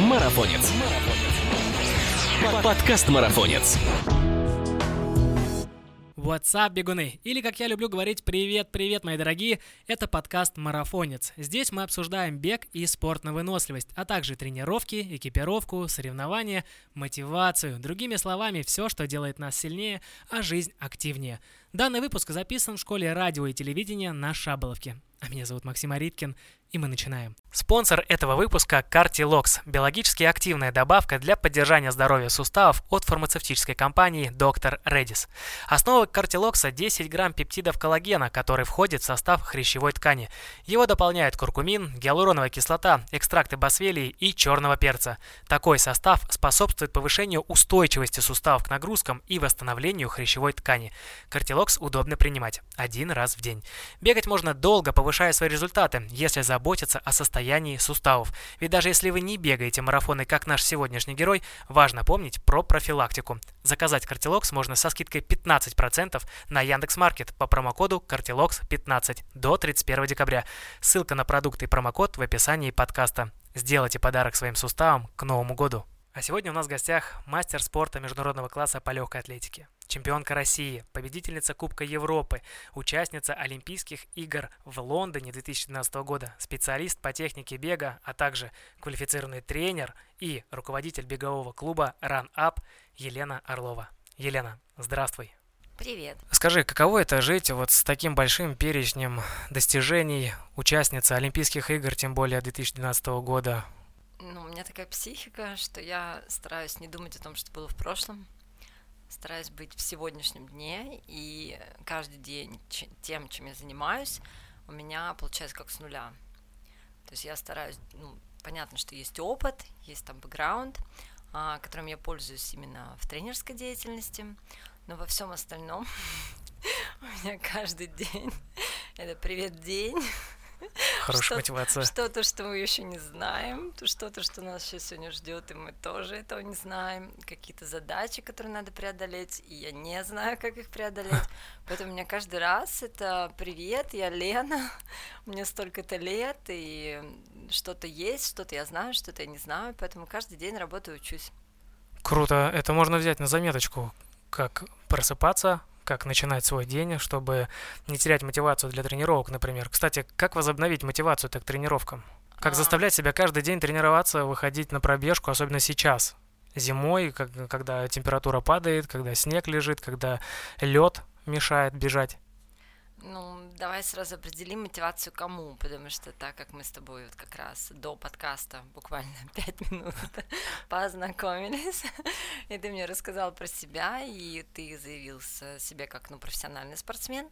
Марафонец. Подкаст Марафонец. What's up, бегуны? Или, как я люблю говорить, привет-привет, мои дорогие, это подкаст «Марафонец». Здесь мы обсуждаем бег и спорт на выносливость, а также тренировки, экипировку, соревнования, мотивацию. Другими словами, все, что делает нас сильнее, а жизнь активнее. Данный выпуск записан в школе радио и телевидения на Шаболовке. А меня зовут Максим Ариткин, и мы начинаем. Спонсор этого выпуска – Cartilox – биологически активная добавка для поддержания здоровья суставов от фармацевтической компании Dr. Redis. Основа Cartilox – 10 грамм пептидов коллагена, который входит в состав хрящевой ткани. Его дополняют куркумин, гиалуроновая кислота, экстракты басвелии и черного перца. Такой состав способствует повышению устойчивости суставов к нагрузкам и восстановлению хрящевой ткани. Cartilox удобно принимать один раз в день. Бегать можно долго, повышая свои результаты, если за заботиться о состоянии суставов. Ведь даже если вы не бегаете марафоны, как наш сегодняшний герой, важно помнить про профилактику. Заказать Картилокс можно со скидкой 15% на Яндекс.Маркет по промокоду Картилокс15 до 31 декабря. Ссылка на продукты и промокод в описании подкаста. Сделайте подарок своим суставам к Новому году. А сегодня у нас в гостях мастер спорта международного класса по легкой атлетике, чемпионка России, победительница Кубка Европы, участница Олимпийских игр в Лондоне 2012 года, специалист по технике бега, а также квалифицированный тренер и руководитель бегового клуба Run Up Елена Орлова. Елена, здравствуй. Привет. Скажи, каково это жить вот с таким большим перечнем достижений участницы Олимпийских игр, тем более 2012 года? Ну, у меня такая психика, что я стараюсь не думать о том, что было в прошлом, стараюсь быть в сегодняшнем дне, и каждый день тем, чем я занимаюсь, у меня получается как с нуля. То есть я стараюсь, ну, понятно, что есть опыт, есть там бэкграунд, а, которым я пользуюсь именно в тренерской деятельности, но во всем остальном у меня каждый день это привет день, Хорошая что мотивация. Что-то, что мы еще не знаем, что-то, что нас сейчас сегодня ждет, и мы тоже этого не знаем. Какие-то задачи, которые надо преодолеть, и я не знаю, как их преодолеть. Поэтому у меня каждый раз это привет, я Лена, мне столько-то лет, и что-то есть, что-то я знаю, что-то я не знаю, поэтому каждый день работаю, учусь. Круто, это можно взять на заметочку, как просыпаться, как начинать свой день, чтобы не терять мотивацию для тренировок, например. Кстати, как возобновить мотивацию так к тренировкам? Как а... заставлять себя каждый день тренироваться, выходить на пробежку, особенно сейчас, зимой, когда температура падает, когда снег лежит, когда лед мешает бежать? Ну, давай сразу определим мотивацию кому, потому что так как мы с тобой вот как раз до подкаста буквально пять минут познакомились, и ты мне рассказал про себя, и ты заявил себе как ну, профессиональный спортсмен,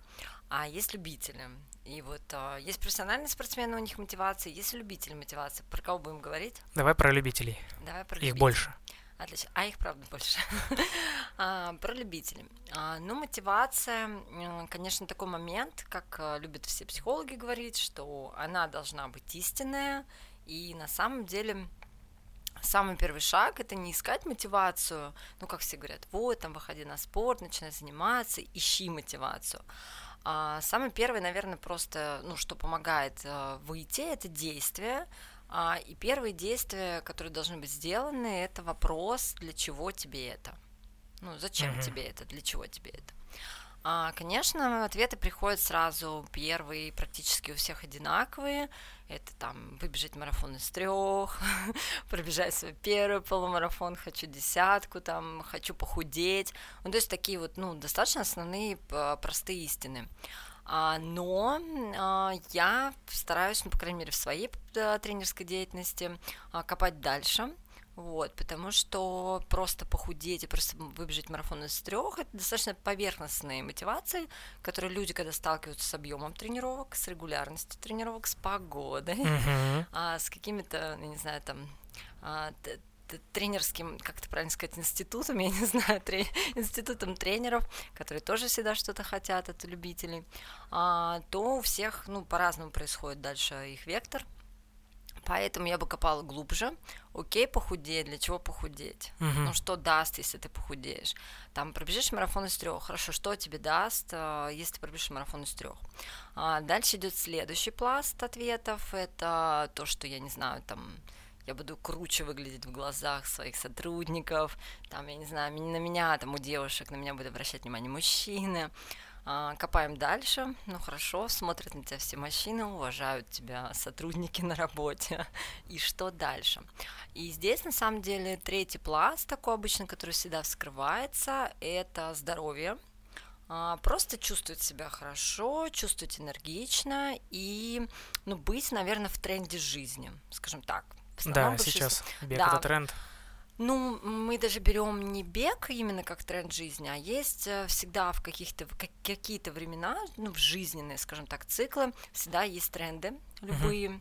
а есть любители. И вот а, есть профессиональные спортсмены, у них мотивация, есть любители мотивации. Про кого будем говорить? Давай про любителей. Давай про Их любителей. больше. Отлично. А их, правда, больше. а, про любителей. А, ну, мотивация, конечно, такой момент, как а, любят все психологи говорить, что она должна быть истинная, и на самом деле самый первый шаг это не искать мотивацию, ну, как все говорят, вот, там, выходи на спорт, начинай заниматься, ищи мотивацию. А самый первый, наверное, просто, ну, что помогает а, выйти, это действие, а, и первые действия, которые должны быть сделаны, это вопрос, для чего тебе это? Ну, зачем uh-huh. тебе это? Для чего тебе это? А, конечно, ответы приходят сразу. Первые практически у всех одинаковые. Это там выбежать марафон из трех, пробежать свой первый полумарафон, хочу десятку, там, хочу похудеть. Ну, то есть такие вот, ну, достаточно основные простые истины. А, но а, я стараюсь, ну, по крайней мере, в своей тренерской деятельности а, копать дальше, вот, потому что просто похудеть и просто выбежать марафон из трех это достаточно поверхностные мотивации, которые люди, когда сталкиваются с объемом тренировок, с регулярностью тренировок, с погодой, uh-huh. а, с какими-то, я не знаю, там тренерским, как это правильно сказать, институтом, я не знаю, тре- институтом тренеров, которые тоже всегда что-то хотят от любителей, а, то у всех, ну, по-разному происходит дальше их вектор. Поэтому я бы копала глубже. Окей, похудеть. Для чего похудеть? Uh-huh. Ну, что даст, если ты похудеешь? Там пробежишь марафон из трех. Хорошо, что тебе даст, а, если ты пробежишь марафон из трех? А дальше идет следующий пласт ответов. Это то, что я не знаю, там я буду круче выглядеть в глазах своих сотрудников, там, я не знаю, на меня, там, у девушек, на меня будут обращать внимание мужчины, а, копаем дальше, ну хорошо, смотрят на тебя все мужчины, уважают тебя сотрудники на работе, и что дальше? И здесь, на самом деле, третий пласт такой обычно, который всегда вскрывается, это здоровье, а, просто чувствовать себя хорошо, чувствовать энергично и, ну, быть, наверное, в тренде жизни, скажем так. Да, сейчас бег да. это тренд. Ну, мы даже берем не бег именно как тренд жизни, а есть э, всегда в каких-то какие-то времена, ну, в жизненные, скажем так, циклы, всегда есть тренды любые. Uh-huh.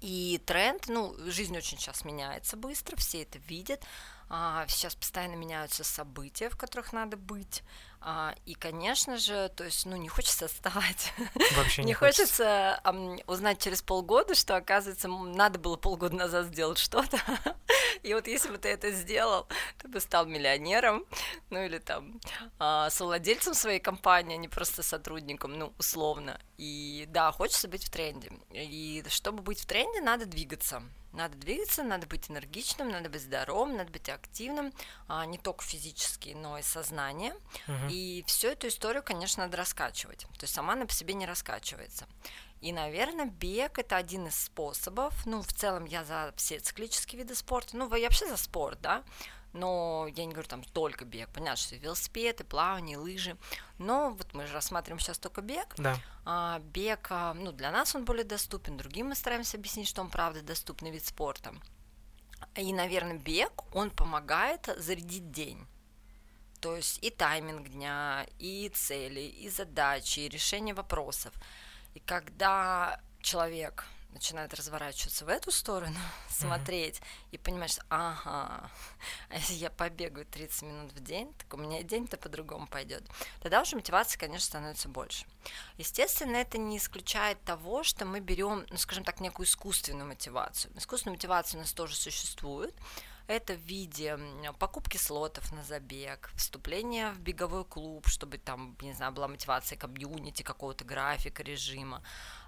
И тренд, ну, жизнь очень сейчас меняется быстро, все это видят. А, сейчас постоянно меняются события, в которых надо быть. А, и, конечно же, то есть, ну, не хочется отставать. Вообще не, не хочется, хочется узнать через полгода, что, оказывается, надо было полгода назад сделать что-то. И вот если бы ты это сделал, ты бы стал миллионером, ну или там а, совладельцем своей компании, а не просто сотрудником, ну, условно. И да, хочется быть в тренде. И чтобы быть в тренде, надо двигаться. Надо двигаться, надо быть энергичным, надо быть здоровым, надо быть активным, а, не только физически, но и сознание. Uh-huh. И всю эту историю, конечно, надо раскачивать. То есть сама она по себе не раскачивается. И, наверное, бег это один из способов. Ну, в целом я за все циклические виды спорта. Ну, я вообще за спорт, да. Но я не говорю там только бег. Понятно, что велосипед, и плавание, и лыжи. Но вот мы же рассматриваем сейчас только бег. Да. А, бег, а, ну, для нас он более доступен. Другим мы стараемся объяснить, что он правда доступный вид спорта. И, наверное, бег, он помогает зарядить день. То есть и тайминг дня, и цели, и задачи, и решение вопросов. И когда человек начинает разворачиваться в эту сторону, смотреть mm-hmm. и понимать, что ага, а если я побегаю 30 минут в день, так у меня день-то по-другому пойдет. Тогда уже мотивация, конечно, становится больше. Естественно, это не исключает того, что мы берем, ну, скажем так, некую искусственную мотивацию. Искусственная мотивация у нас тоже существует, это в виде покупки слотов на забег, вступления в беговой клуб, чтобы там, не знаю, была мотивация комьюнити, какого-то графика, режима.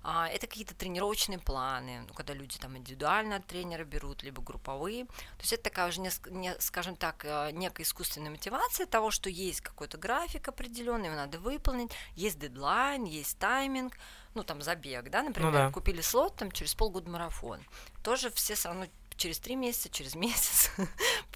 А, это какие-то тренировочные планы, ну, когда люди там индивидуально от тренера берут, либо групповые. То есть это такая уже, не, скажем так, э, некая искусственная мотивация того, что есть какой-то график определенный, его надо выполнить, есть дедлайн, есть тайминг, ну, там, забег, да, например, ну, да. купили слот, там, через полгода марафон. Тоже все все равно через три месяца, через месяц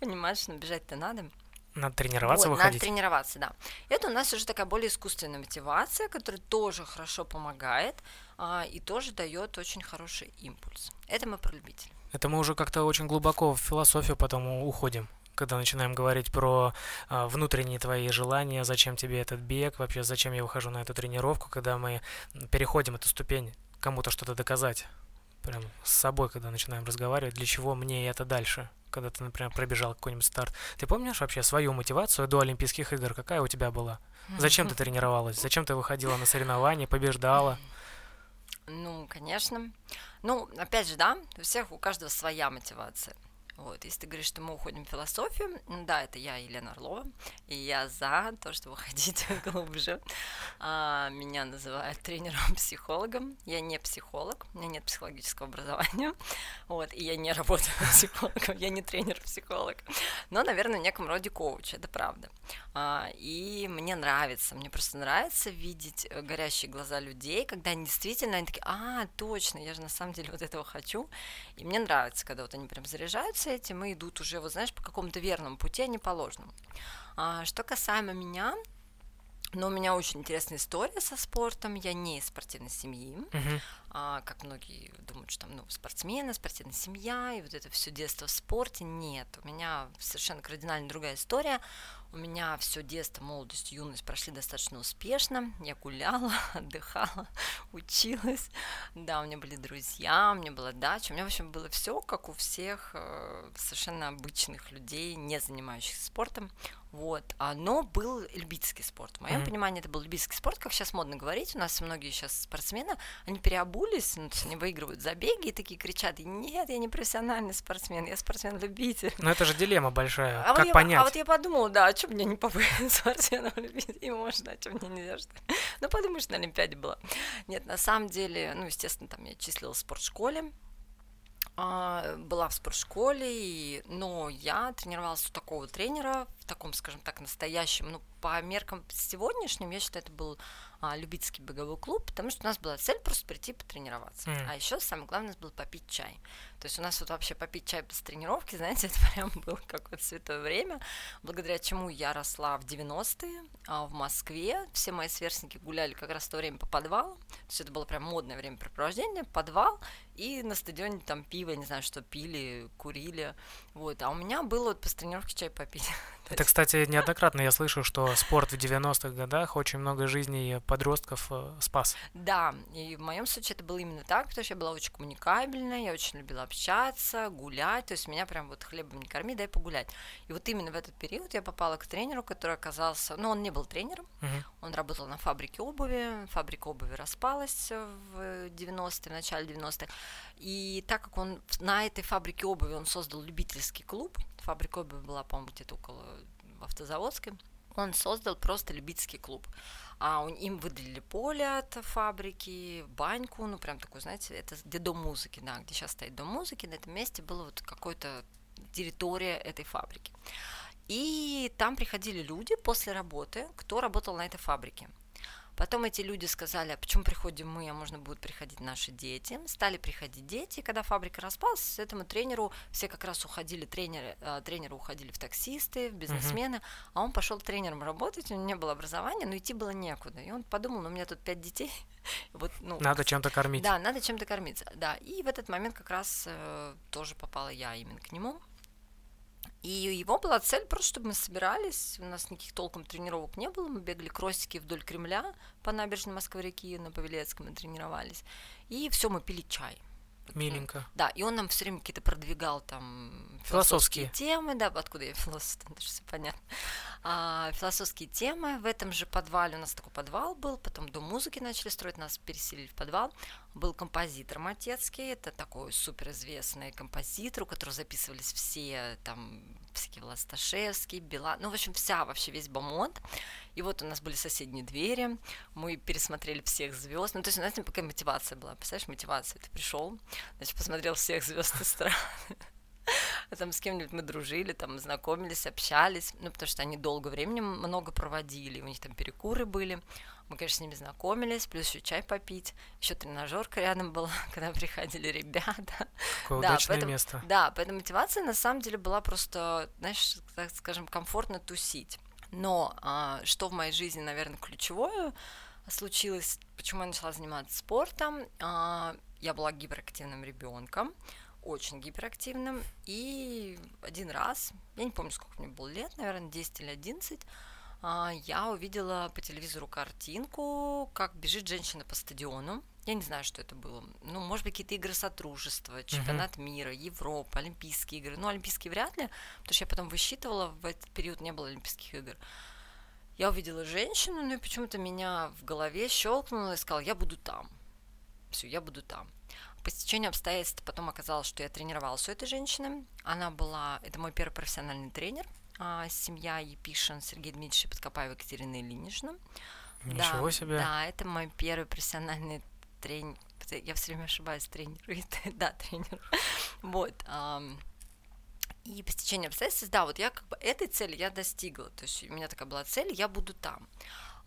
понимаешь, что бежать-то надо. Надо тренироваться, вот, выходить. Надо тренироваться, да. Это у нас уже такая более искусственная мотивация, которая тоже хорошо помогает а, и тоже дает очень хороший импульс. Это мы про любителей. Это мы уже как-то очень глубоко в философию потом уходим когда начинаем говорить про а, внутренние твои желания, зачем тебе этот бег, вообще зачем я выхожу на эту тренировку, когда мы переходим эту ступень кому-то что-то доказать прям с собой, когда начинаем разговаривать, для чего мне это дальше, когда ты, например, пробежал какой-нибудь старт. Ты помнишь вообще свою мотивацию до Олимпийских игр? Какая у тебя была? Зачем ты тренировалась? Зачем ты выходила на соревнования, побеждала? Ну, конечно. Ну, опять же, да, у всех, у каждого своя мотивация. Вот, если ты говоришь, что мы уходим в философию, да, это я, Елена Орлова, и я за то, чтобы ходить глубже. А, меня называют тренером-психологом. Я не психолог, у меня нет психологического образования, вот, и я не работаю психологом, я не тренер-психолог, но, наверное, в неком роде коуч, это правда. А, и мне нравится, мне просто нравится видеть э, горящие глаза людей, когда они действительно, они такие, а, точно, я же на самом деле вот этого хочу, и мне нравится, когда вот они прям заряжаются, занимаются этим и идут уже, вот знаешь, по какому-то верному пути, а не по ложному. А, что касаемо меня, но у меня очень интересная история со спортом. Я не из спортивной семьи, uh-huh. А, как многие думают, что там ну, спортсмены, спортивная семья, и вот это все детство в спорте. Нет, у меня совершенно кардинально другая история. У меня все детство, молодость, юность прошли достаточно успешно. Я гуляла, отдыхала, училась. Да, у меня были друзья, у меня была дача. У меня, в общем, было все, как у всех э, совершенно обычных людей, не занимающихся спортом. Вот, но был любительский спорт. В моем mm-hmm. понимании это был любительский спорт, как сейчас модно говорить. У нас многие сейчас спортсмены, они переобулись, ну, то есть они выигрывают забеги и такие кричат: Нет, я не профессиональный спортсмен, я спортсмен-любитель. Но это же дилемма большая. А как вот понять? Я, а вот я подумала, да, а что мне не побыть спортсменом любитель? И можно, а что мне нельзя, что ли? Ну, подумаешь, на Олимпиаде была. Нет, на самом деле, ну, естественно, там я числила в спортшколе, а, была в спортшколе, и, но я тренировалась у такого тренера, в таком, скажем так, настоящем, ну, по меркам сегодняшним, я считаю, это был а, любительский беговой клуб, потому что у нас была цель просто прийти потренироваться. Mm. А еще самое главное было попить чай. То есть у нас вот вообще попить чай после тренировки, знаете, это прям было какое-то святое время, благодаря чему я росла в 90-е а в Москве. Все мои сверстники гуляли как раз в то время по подвалу. То есть это было прям модное времяпрепровождение, подвал, и на стадионе там пиво, не знаю, что пили, курили. Вот. А у меня было вот после тренировки чай попить. Это, кстати, неоднократно я слышу, что спорт в 90-х годах очень много жизней подростков э, спас. Да, и в моем случае это было именно так, потому что я была очень коммуникабельная, я очень любила общаться, гулять, то есть меня прям вот хлебом не корми, дай погулять. И вот именно в этот период я попала к тренеру, который оказался, ну, он не был тренером, uh-huh. он работал на фабрике обуви, фабрика обуви распалась в 90-е, в начале 90-х, и так как он на этой фабрике обуви он создал любительский клуб, фабрика обуви была, по-моему, где-то около в Автозаводске, он создал просто любительский клуб. А им выделили поле от фабрики, баньку, ну прям такой, знаете, это где дом музыки, да, где сейчас стоит дом музыки, на этом месте было вот какой-то территория этой фабрики. И там приходили люди после работы, кто работал на этой фабрике. Потом эти люди сказали, а почему приходим мы, а можно будут приходить наши дети. Стали приходить дети, и когда фабрика распалась, этому тренеру все как раз уходили, тренеры, э, тренеры уходили в таксисты, в бизнесмены, uh-huh. а он пошел тренером работать, у него не было образования, но идти было некуда. И он подумал, ну у меня тут пять детей, вот, ну, надо чем-то кормить. Да, надо чем-то кормиться, да. И в этот момент как раз э, тоже попала я именно к нему. И его была цель просто, чтобы мы собирались, у нас никаких толком тренировок не было, мы бегали кроссики вдоль Кремля по набережной Москвы-реки, на Павелецком мы тренировались, и все, мы пили чай. Миленько. Да, и он нам все время какие-то продвигал там философские, философские темы, да, откуда я философ, же все понятно. А, философские темы. В этом же подвале у нас такой подвал был, потом до музыки начали строить, нас переселили в подвал. Был композитор Матецкий, это такой суперизвестный композитор, у которого записывались все там всякие Власташевский, Бела, ну, в общем, вся вообще весь бомонд. И вот у нас были соседние двери, мы пересмотрели всех звезд. Ну, то есть у нас какая мотивация была. Представляешь, мотивация. Ты пришел, значит, посмотрел всех звезд и стран. А там с кем-нибудь мы дружили, там знакомились, общались, ну, потому что они долго времени много проводили, у них там перекуры были. Мы, конечно, с ними знакомились, плюс еще чай попить, еще тренажерка рядом была, когда приходили ребята. Какое да, удачное поэтому, место. Да, поэтому мотивация на самом деле была просто, знаешь, так скажем, комфортно тусить. Но а, что в моей жизни, наверное, ключевое случилось, почему я начала заниматься спортом, а, я была гиперактивным ребенком, очень гиперактивным, и один раз, я не помню, сколько мне было лет, наверное, 10 или 11, а, я увидела по телевизору картинку, как бежит женщина по стадиону. Я не знаю, что это было. Ну, может быть, какие-то игры сотрудничества, чемпионат uh-huh. мира, Европа, Олимпийские игры. Ну, Олимпийские вряд ли, потому что я потом высчитывала, в этот период не было Олимпийских игр. Я увидела женщину, ну и почему-то меня в голове щелкнуло и сказала, я буду там. Все, я буду там. По стечению обстоятельств потом оказалось, что я тренировалась у этой женщины. Она была, это мой первый профессиональный тренер – а, семья Епишин Сергей Дмитриевич Подкопаева Екатерина Ильинична. Ничего да, себе. Да, это мой первый профессиональный тренер. Я все время ошибаюсь, тренер. да, тренер. вот. И по стечению обстоятельств, да, вот я как бы этой цели я достигла. То есть у меня такая была цель, я буду там.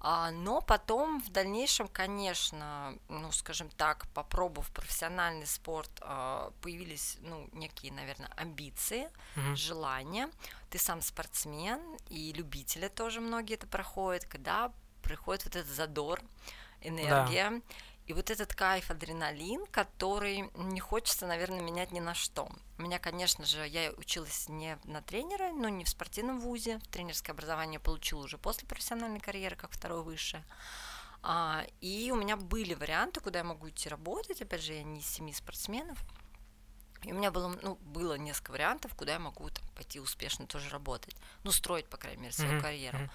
А, но потом в дальнейшем, конечно, ну, скажем так, попробовав профессиональный спорт, а, появились, ну, некие, наверное, амбиции, mm-hmm. желания. Ты сам спортсмен, и любители тоже многие это проходят, когда приходит вот этот задор, энергия. Да. И вот этот кайф, адреналин, который не хочется, наверное, менять ни на что. У меня, конечно же, я училась не на тренера, но не в спортивном вузе. Тренерское образование получила уже после профессиональной карьеры, как второе высшее. А, и у меня были варианты, куда я могу идти работать. Опять же, я не из семи спортсменов. И у меня было, ну, было несколько вариантов, куда я могу там, пойти успешно тоже работать. Ну, строить, по крайней мере, свою mm-hmm. карьеру. Mm-hmm.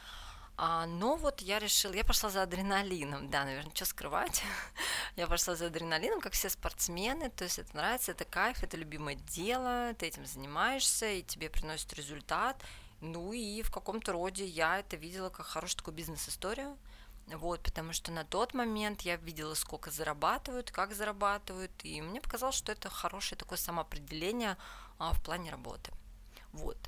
А, но вот я решила, я пошла за адреналином, да, наверное, что скрывать. я пошла за адреналином, как все спортсмены, то есть это нравится, это кайф, это любимое дело, ты этим занимаешься, и тебе приносит результат. Ну и в каком-то роде я это видела как хорошую такую бизнес-историю. Вот, потому что на тот момент я видела, сколько зарабатывают, как зарабатывают, и мне показалось, что это хорошее такое самоопределение а, в плане работы. Вот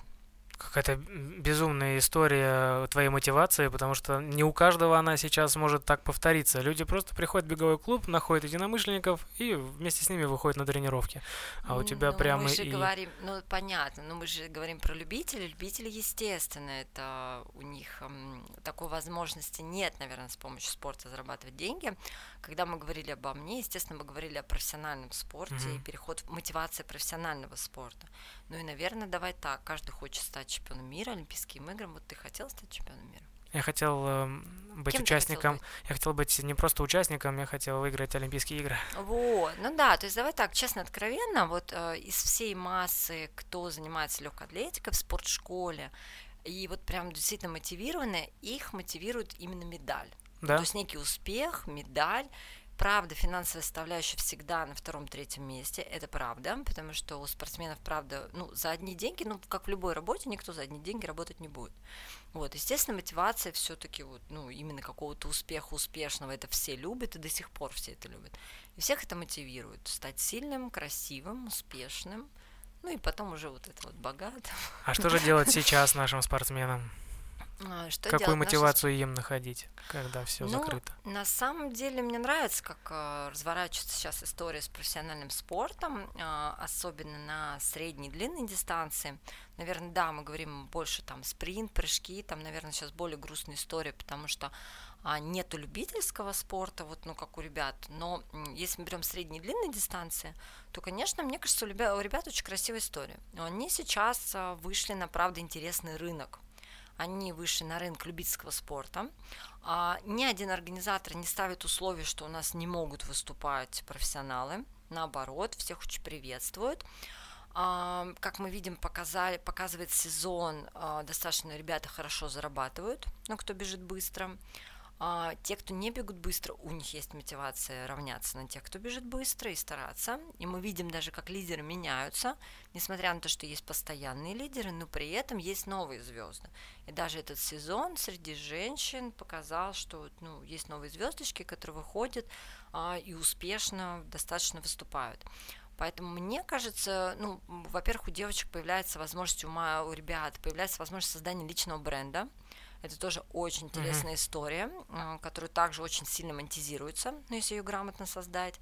какая-то безумная история твоей мотивации, потому что не у каждого она сейчас может так повториться. Люди просто приходят в беговой клуб, находят единомышленников и вместе с ними выходят на тренировки. А у тебя ну, прямо мы же и... говорим, ну понятно, но мы же говорим про любителей. Любители, естественно, это у них м, такой возможности нет, наверное, с помощью спорта зарабатывать деньги. Когда мы говорили обо мне, естественно, мы говорили о профессиональном спорте mm-hmm. и переход в мотивация профессионального спорта. Ну и, наверное, давай так, каждый хочет стать чемпионом мира, Олимпийским играм. Вот ты хотел стать чемпионом мира? Я хотел э, быть Кем участником. Хотел быть? Я хотел быть не просто участником, я хотел выиграть Олимпийские игры. Вот, ну да, то есть давай так, честно, откровенно, вот э, из всей массы, кто занимается легкой атлетикой в спортшколе, и вот прям действительно мотивированные, их мотивирует именно медаль. Да. То есть некий успех, медаль. Правда, финансовая составляющая всегда на втором-третьем месте, это правда, потому что у спортсменов, правда, ну, за одни деньги, ну, как в любой работе, никто за одни деньги работать не будет. Вот, естественно, мотивация все-таки вот, ну, именно какого-то успеха успешного, это все любят и до сих пор все это любят. И всех это мотивирует, стать сильным, красивым, успешным, ну и потом уже вот это вот богатым. А что же делать сейчас нашим спортсменам? А, что Какую делать? мотивацию Наша... им находить, когда все ну, закрыто? На самом деле мне нравится, как э, разворачивается сейчас история с профессиональным спортом, э, особенно на средней и длинной дистанции. Наверное, да, мы говорим больше там спринт, прыжки, там, наверное, сейчас более грустная история, потому что а, нету любительского спорта, вот, ну, как у ребят, но если мы берем средние и длинные дистанции, то, конечно, мне кажется, у ребят, у ребят очень красивая история. Они сейчас вышли на, правда, интересный рынок они вышли на рынок любительского спорта. А, ни один организатор не ставит условий, что у нас не могут выступать профессионалы. Наоборот, всех очень приветствуют. А, как мы видим, показали, показывает сезон, а, достаточно ребята хорошо зарабатывают, ну, кто бежит быстро. А, те, кто не бегут быстро, у них есть мотивация равняться на тех, кто бежит быстро и стараться. И мы видим даже, как лидеры меняются, несмотря на то, что есть постоянные лидеры, но при этом есть новые звезды. И даже этот сезон среди женщин показал, что ну, есть новые звездочки, которые выходят а, и успешно достаточно выступают. Поэтому мне кажется, ну, во-первых, у девочек появляется возможность, у, у ребят появляется возможность создания личного бренда, это тоже очень интересная mm-hmm. история, а, которая также очень сильно монетизируется, ну, если ее грамотно создать.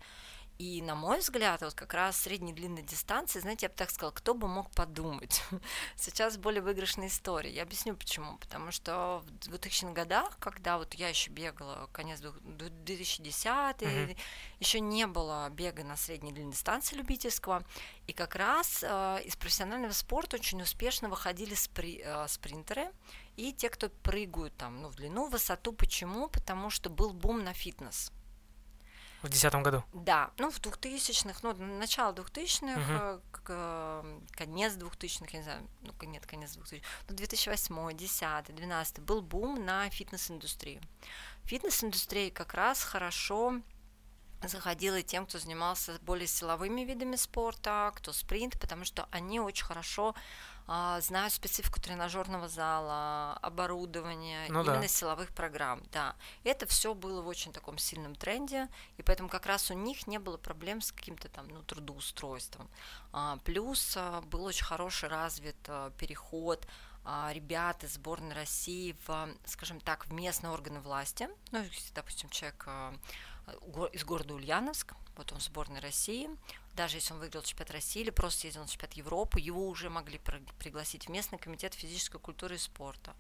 И, на мой взгляд, вот как раз средней длинной дистанции, знаете, я бы так сказала, кто бы мог подумать. Сейчас более выигрышная история. Я объясню почему. Потому что в 2000-х годах, когда вот я еще бегала, конец 2010 mm-hmm. еще не было бега на средней длинной дистанции любительского. И как раз э, из профессионального спорта очень успешно выходили спри- э, спринтеры и те, кто прыгают там, ну, в длину, в высоту. Почему? Потому что был бум на фитнес. В десятом году? Да, ну в двухтысячных, ну начало двухтысячных, угу. к, конец двухтысячных, я не знаю, ну нет, конец двухтысячных, ну 2008, 10, 12 был бум на фитнес-индустрию. Фитнес-индустрия как раз хорошо заходила тем, кто занимался более силовыми видами спорта, кто спринт, потому что они очень хорошо а, знают специфику тренажерного зала, оборудования, ну, именно да. силовых программ, да. Это все было в очень таком сильном тренде, и поэтому как раз у них не было проблем с каким-то там ну, трудоустройством. А, плюс а, был очень хороший развит переход ребят из сборной России в, скажем так, в местные органы власти. Ну, если, допустим, человек из города Ульяновск, вот он в сборной России, даже если он выиграл чемпионат России или просто съездил на чемпионат Европы, его уже могли пригласить в местный комитет физической культуры и спорта.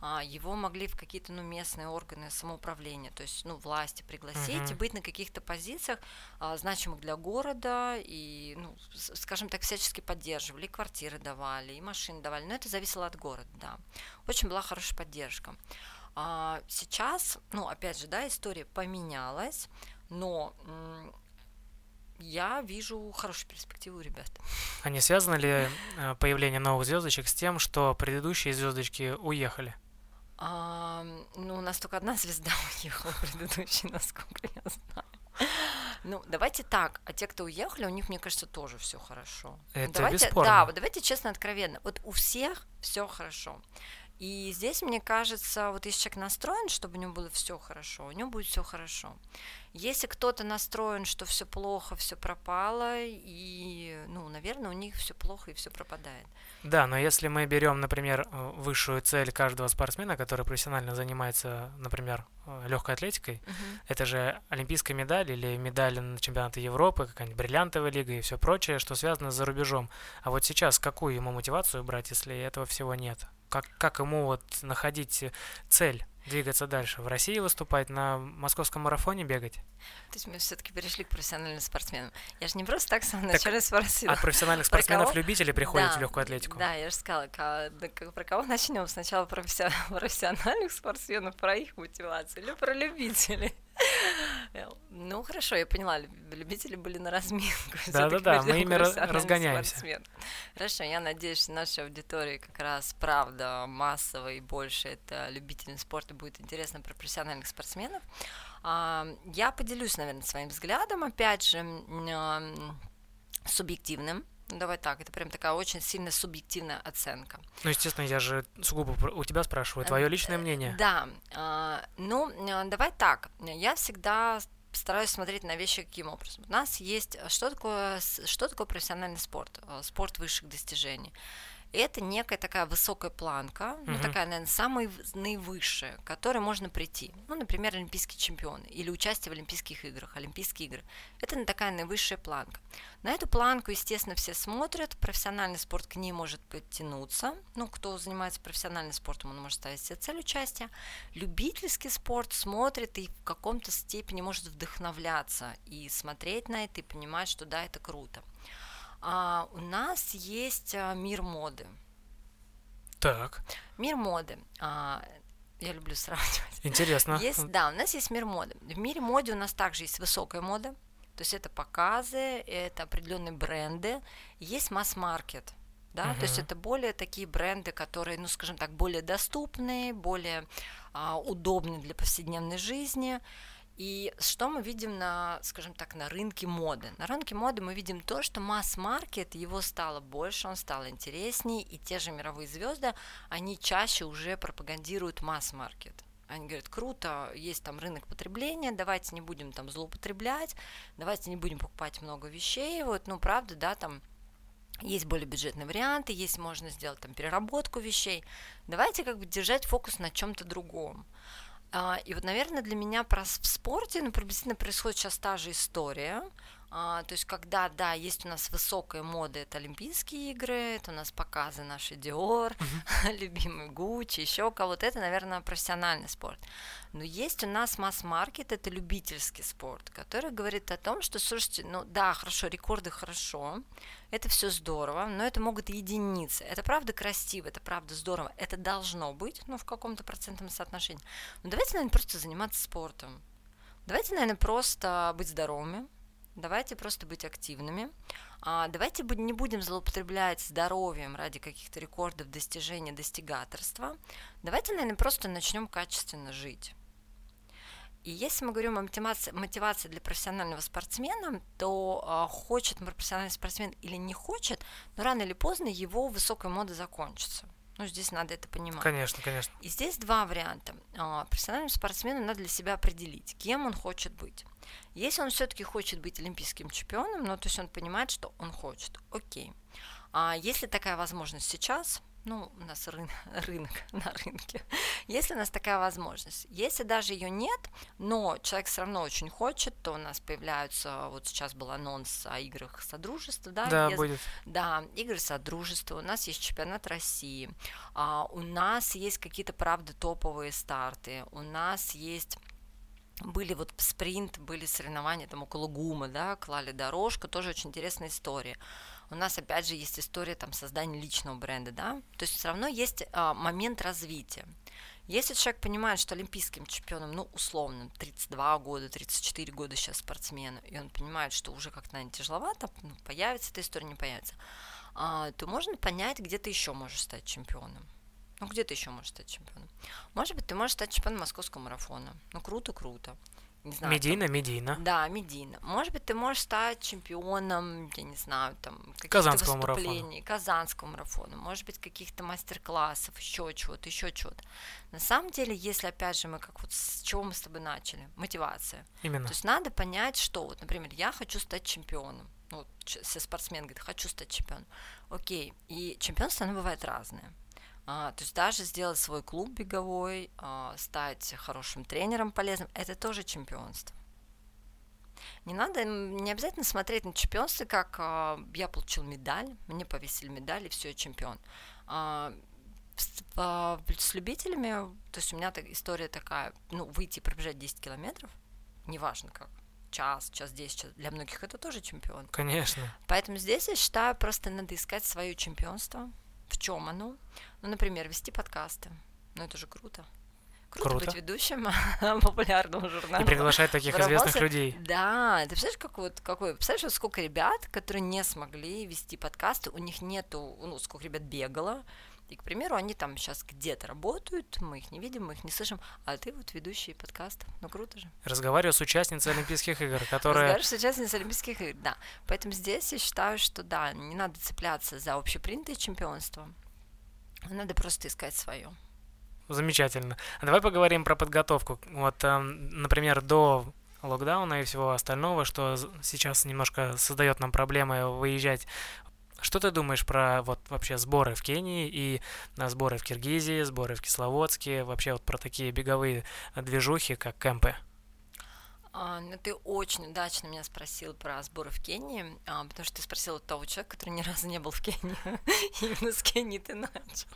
А, его могли в какие-то ну, местные органы самоуправления, то есть ну, власти пригласить uh-huh. и быть на каких-то позициях, а, значимых для города, и, ну, скажем так, всячески поддерживали, и квартиры давали, и машины давали, но это зависело от города, да. Очень была хорошая поддержка. А сейчас, ну, опять же, да, история поменялась, но я вижу хорошую перспективу у ребят. А не связано ли э, появление новых звездочек с тем, что предыдущие звездочки уехали? А, ну, у нас только одна звезда уехала, предыдущая, насколько я знаю. Ну, давайте так, а те, кто уехали, у них, мне кажется, тоже все хорошо. Это давайте, бесспорно. Да, вот давайте честно, откровенно. Вот у всех все хорошо. И здесь, мне кажется, вот если человек настроен, чтобы у него было все хорошо, у него будет все хорошо. Если кто-то настроен, что все плохо, все пропало, и, ну, наверное, у них все плохо и все пропадает. Да, но если мы берем, например, э, высшую цель каждого спортсмена, который профессионально занимается, например, э, легкой атлетикой, uh-huh. это же олимпийская медаль или медаль на чемпионаты Европы, какая-нибудь бриллиантовая лига и все прочее, что связано за рубежом. А вот сейчас какую ему мотивацию брать, если этого всего нет? Как, как ему вот находить цель? двигаться дальше? В России выступать, на московском марафоне бегать? То есть мы все-таки перешли к профессиональным спортсменам. Я же не просто так в самом начале спросила. От профессиональных спортсменов-любителей приходите да, в легкую атлетику? Да, я же сказала, про кого начнем? Сначала про профессиональных спортсменов, про их мотивацию или про любителей? Ну, хорошо, я поняла, любители были на разминку. Да-да-да, мы ими разгоняемся. Спортсмен. Хорошо, я надеюсь, что нашей аудитории как раз правда массовая и больше это любители спорта будет интересно про профессиональных спортсменов. А, я поделюсь, наверное, своим взглядом, опять же, субъективным, давай так, это прям такая очень сильно субъективная оценка. Ну, естественно, я же сугубо у тебя спрашиваю, твое личное э, мнение. Да, а, ну, э, давай так, я всегда стараюсь смотреть на вещи каким образом. У нас есть, что такое, что такое профессиональный спорт, э, спорт высших достижений это некая такая высокая планка, угу. ну такая, наверное, самая наивысшая, к которой можно прийти. Ну, например, олимпийские чемпионы или участие в Олимпийских играх, Олимпийские игры. Это такая наивысшая планка. На эту планку, естественно, все смотрят, профессиональный спорт к ней может подтянуться. Ну, кто занимается профессиональным спортом, он может ставить себе цель участия. Любительский спорт смотрит и в каком-то степени может вдохновляться и смотреть на это и понимать, что да, это круто у нас есть а, мир моды. Так. Мир моды. А, я люблю сравнивать. Интересно. Есть, да, у нас есть мир моды. В мире моды у нас также есть высокая мода, то есть это показы, это определенные бренды, есть масс-маркет, да, uh-huh. то есть это более такие бренды, которые, ну, скажем так, более доступные, более а, удобны для повседневной жизни. И что мы видим на, скажем так, на рынке моды? На рынке моды мы видим то, что масс-маркет, его стало больше, он стал интереснее, и те же мировые звезды, они чаще уже пропагандируют масс-маркет. Они говорят, круто, есть там рынок потребления, давайте не будем там злоупотреблять, давайте не будем покупать много вещей, вот, ну, правда, да, там есть более бюджетные варианты, есть можно сделать там переработку вещей. Давайте как бы держать фокус на чем-то другом. А, и вот, наверное, для меня в спорте ну, приблизительно происходит сейчас та же история. А, то есть, когда, да, есть у нас высокая мода, это Олимпийские игры, это у нас показы наши uh-huh. любимый Гуччи, еще кого-то, это, наверное, профессиональный спорт. Но есть у нас масс-маркет, это любительский спорт, который говорит о том, что, слушайте, ну да, хорошо, рекорды хорошо, это все здорово, но это могут единицы. Это правда красиво, это правда здорово, это должно быть, ну, в каком-то процентном соотношении. Но давайте, наверное, просто заниматься спортом. Давайте, наверное, просто быть здоровыми, давайте просто быть активными, а, давайте не будем злоупотреблять здоровьем ради каких-то рекордов, достижения, достигаторства, давайте, наверное, просто начнем качественно жить. И если мы говорим о мотивации, мотивации для профессионального спортсмена, то э, хочет профессиональный спортсмен или не хочет, но рано или поздно его высокая мода закончится. Ну, здесь надо это понимать. Конечно, конечно. И здесь два варианта. А, профессиональному спортсмену надо для себя определить, кем он хочет быть. Если он все-таки хочет быть олимпийским чемпионом, ну, то есть он понимает, что он хочет, окей. А если такая возможность сейчас, ну, у нас рынок, рынок на рынке, если у нас такая возможность, если даже ее нет, но человек все равно очень хочет, то у нас появляются, вот сейчас был анонс о играх Содружества, да? Да, без, будет. Да, игры Содружества, у нас есть чемпионат России, а, у нас есть какие-то, правда, топовые старты, у нас есть были вот спринт, были соревнования там около ГУМа, да, клали дорожку, тоже очень интересная история у нас опять же есть история там создания личного бренда, да, то есть все равно есть а, момент развития. Если человек понимает, что олимпийским чемпионом, ну, условно, 32 года, 34 года сейчас спортсмену, и он понимает, что уже как-то, наверное, тяжеловато, ну, появится эта история, не появится, а, то можно понять, где ты еще можешь стать чемпионом. Ну, где ты еще можешь стать чемпионом? Может быть, ты можешь стать чемпионом московского марафона. Ну, круто, круто. Не знаю. Медийно, там, медийно. Да, медийно. Может быть, ты можешь стать чемпионом, я не знаю, там, каких-то выступлений, марафона. Казанского марафона, может быть, каких-то мастер-классов, еще чего-то, еще чего-то. На самом деле, если, опять же, мы как вот с чего мы с тобой начали? Мотивация. Именно. То есть надо понять, что вот, например, я хочу стать чемпионом. Ну, вот, все спортсмен говорит, хочу стать чемпионом. Окей, и чемпионство, оно бывает разное. А, то есть даже сделать свой клуб беговой, а, стать хорошим тренером полезным, это тоже чемпионство. Не надо, не обязательно смотреть на чемпионство, как а, я получил медаль, мне повесили медаль, и все, я чемпион. С, любителями, то есть у меня так, история такая, ну, выйти и пробежать 10 километров, неважно как, час, час 10, час, для многих это тоже чемпион. Конечно. Поэтому здесь я считаю, просто надо искать свое чемпионство, в чем оно? Ну, например, вести подкасты. Ну, это же круто. Круто, Круто. быть ведущим популярного журнала. И приглашать таких известных людей. Да, ты представляешь, как вот, какой, представляешь, вот сколько ребят, которые не смогли вести подкасты, у них нету, ну, сколько ребят бегало, и, к примеру, они там сейчас где-то работают, мы их не видим, мы их не слышим, а ты вот ведущий подкаста. Ну, круто же. Разговариваю с участницей Олимпийских игр, которая... Разговариваешь с участницей Олимпийских игр, да. Поэтому здесь я считаю, что да, не надо цепляться за общепринятое чемпионство, надо просто искать свое. Замечательно. А давай поговорим про подготовку. Вот, эм, например, до локдауна и всего остального, что сейчас немножко создает нам проблемы выезжать что ты думаешь про вот вообще сборы в Кении и на сборы в Киргизии, сборы в Кисловодске, вообще вот про такие беговые движухи, как кемпы? А, ну, ты очень удачно меня спросил про сборы в Кении, а, потому что ты спросил того человека, который ни разу не был в Кении. Именно с Кении ты начал.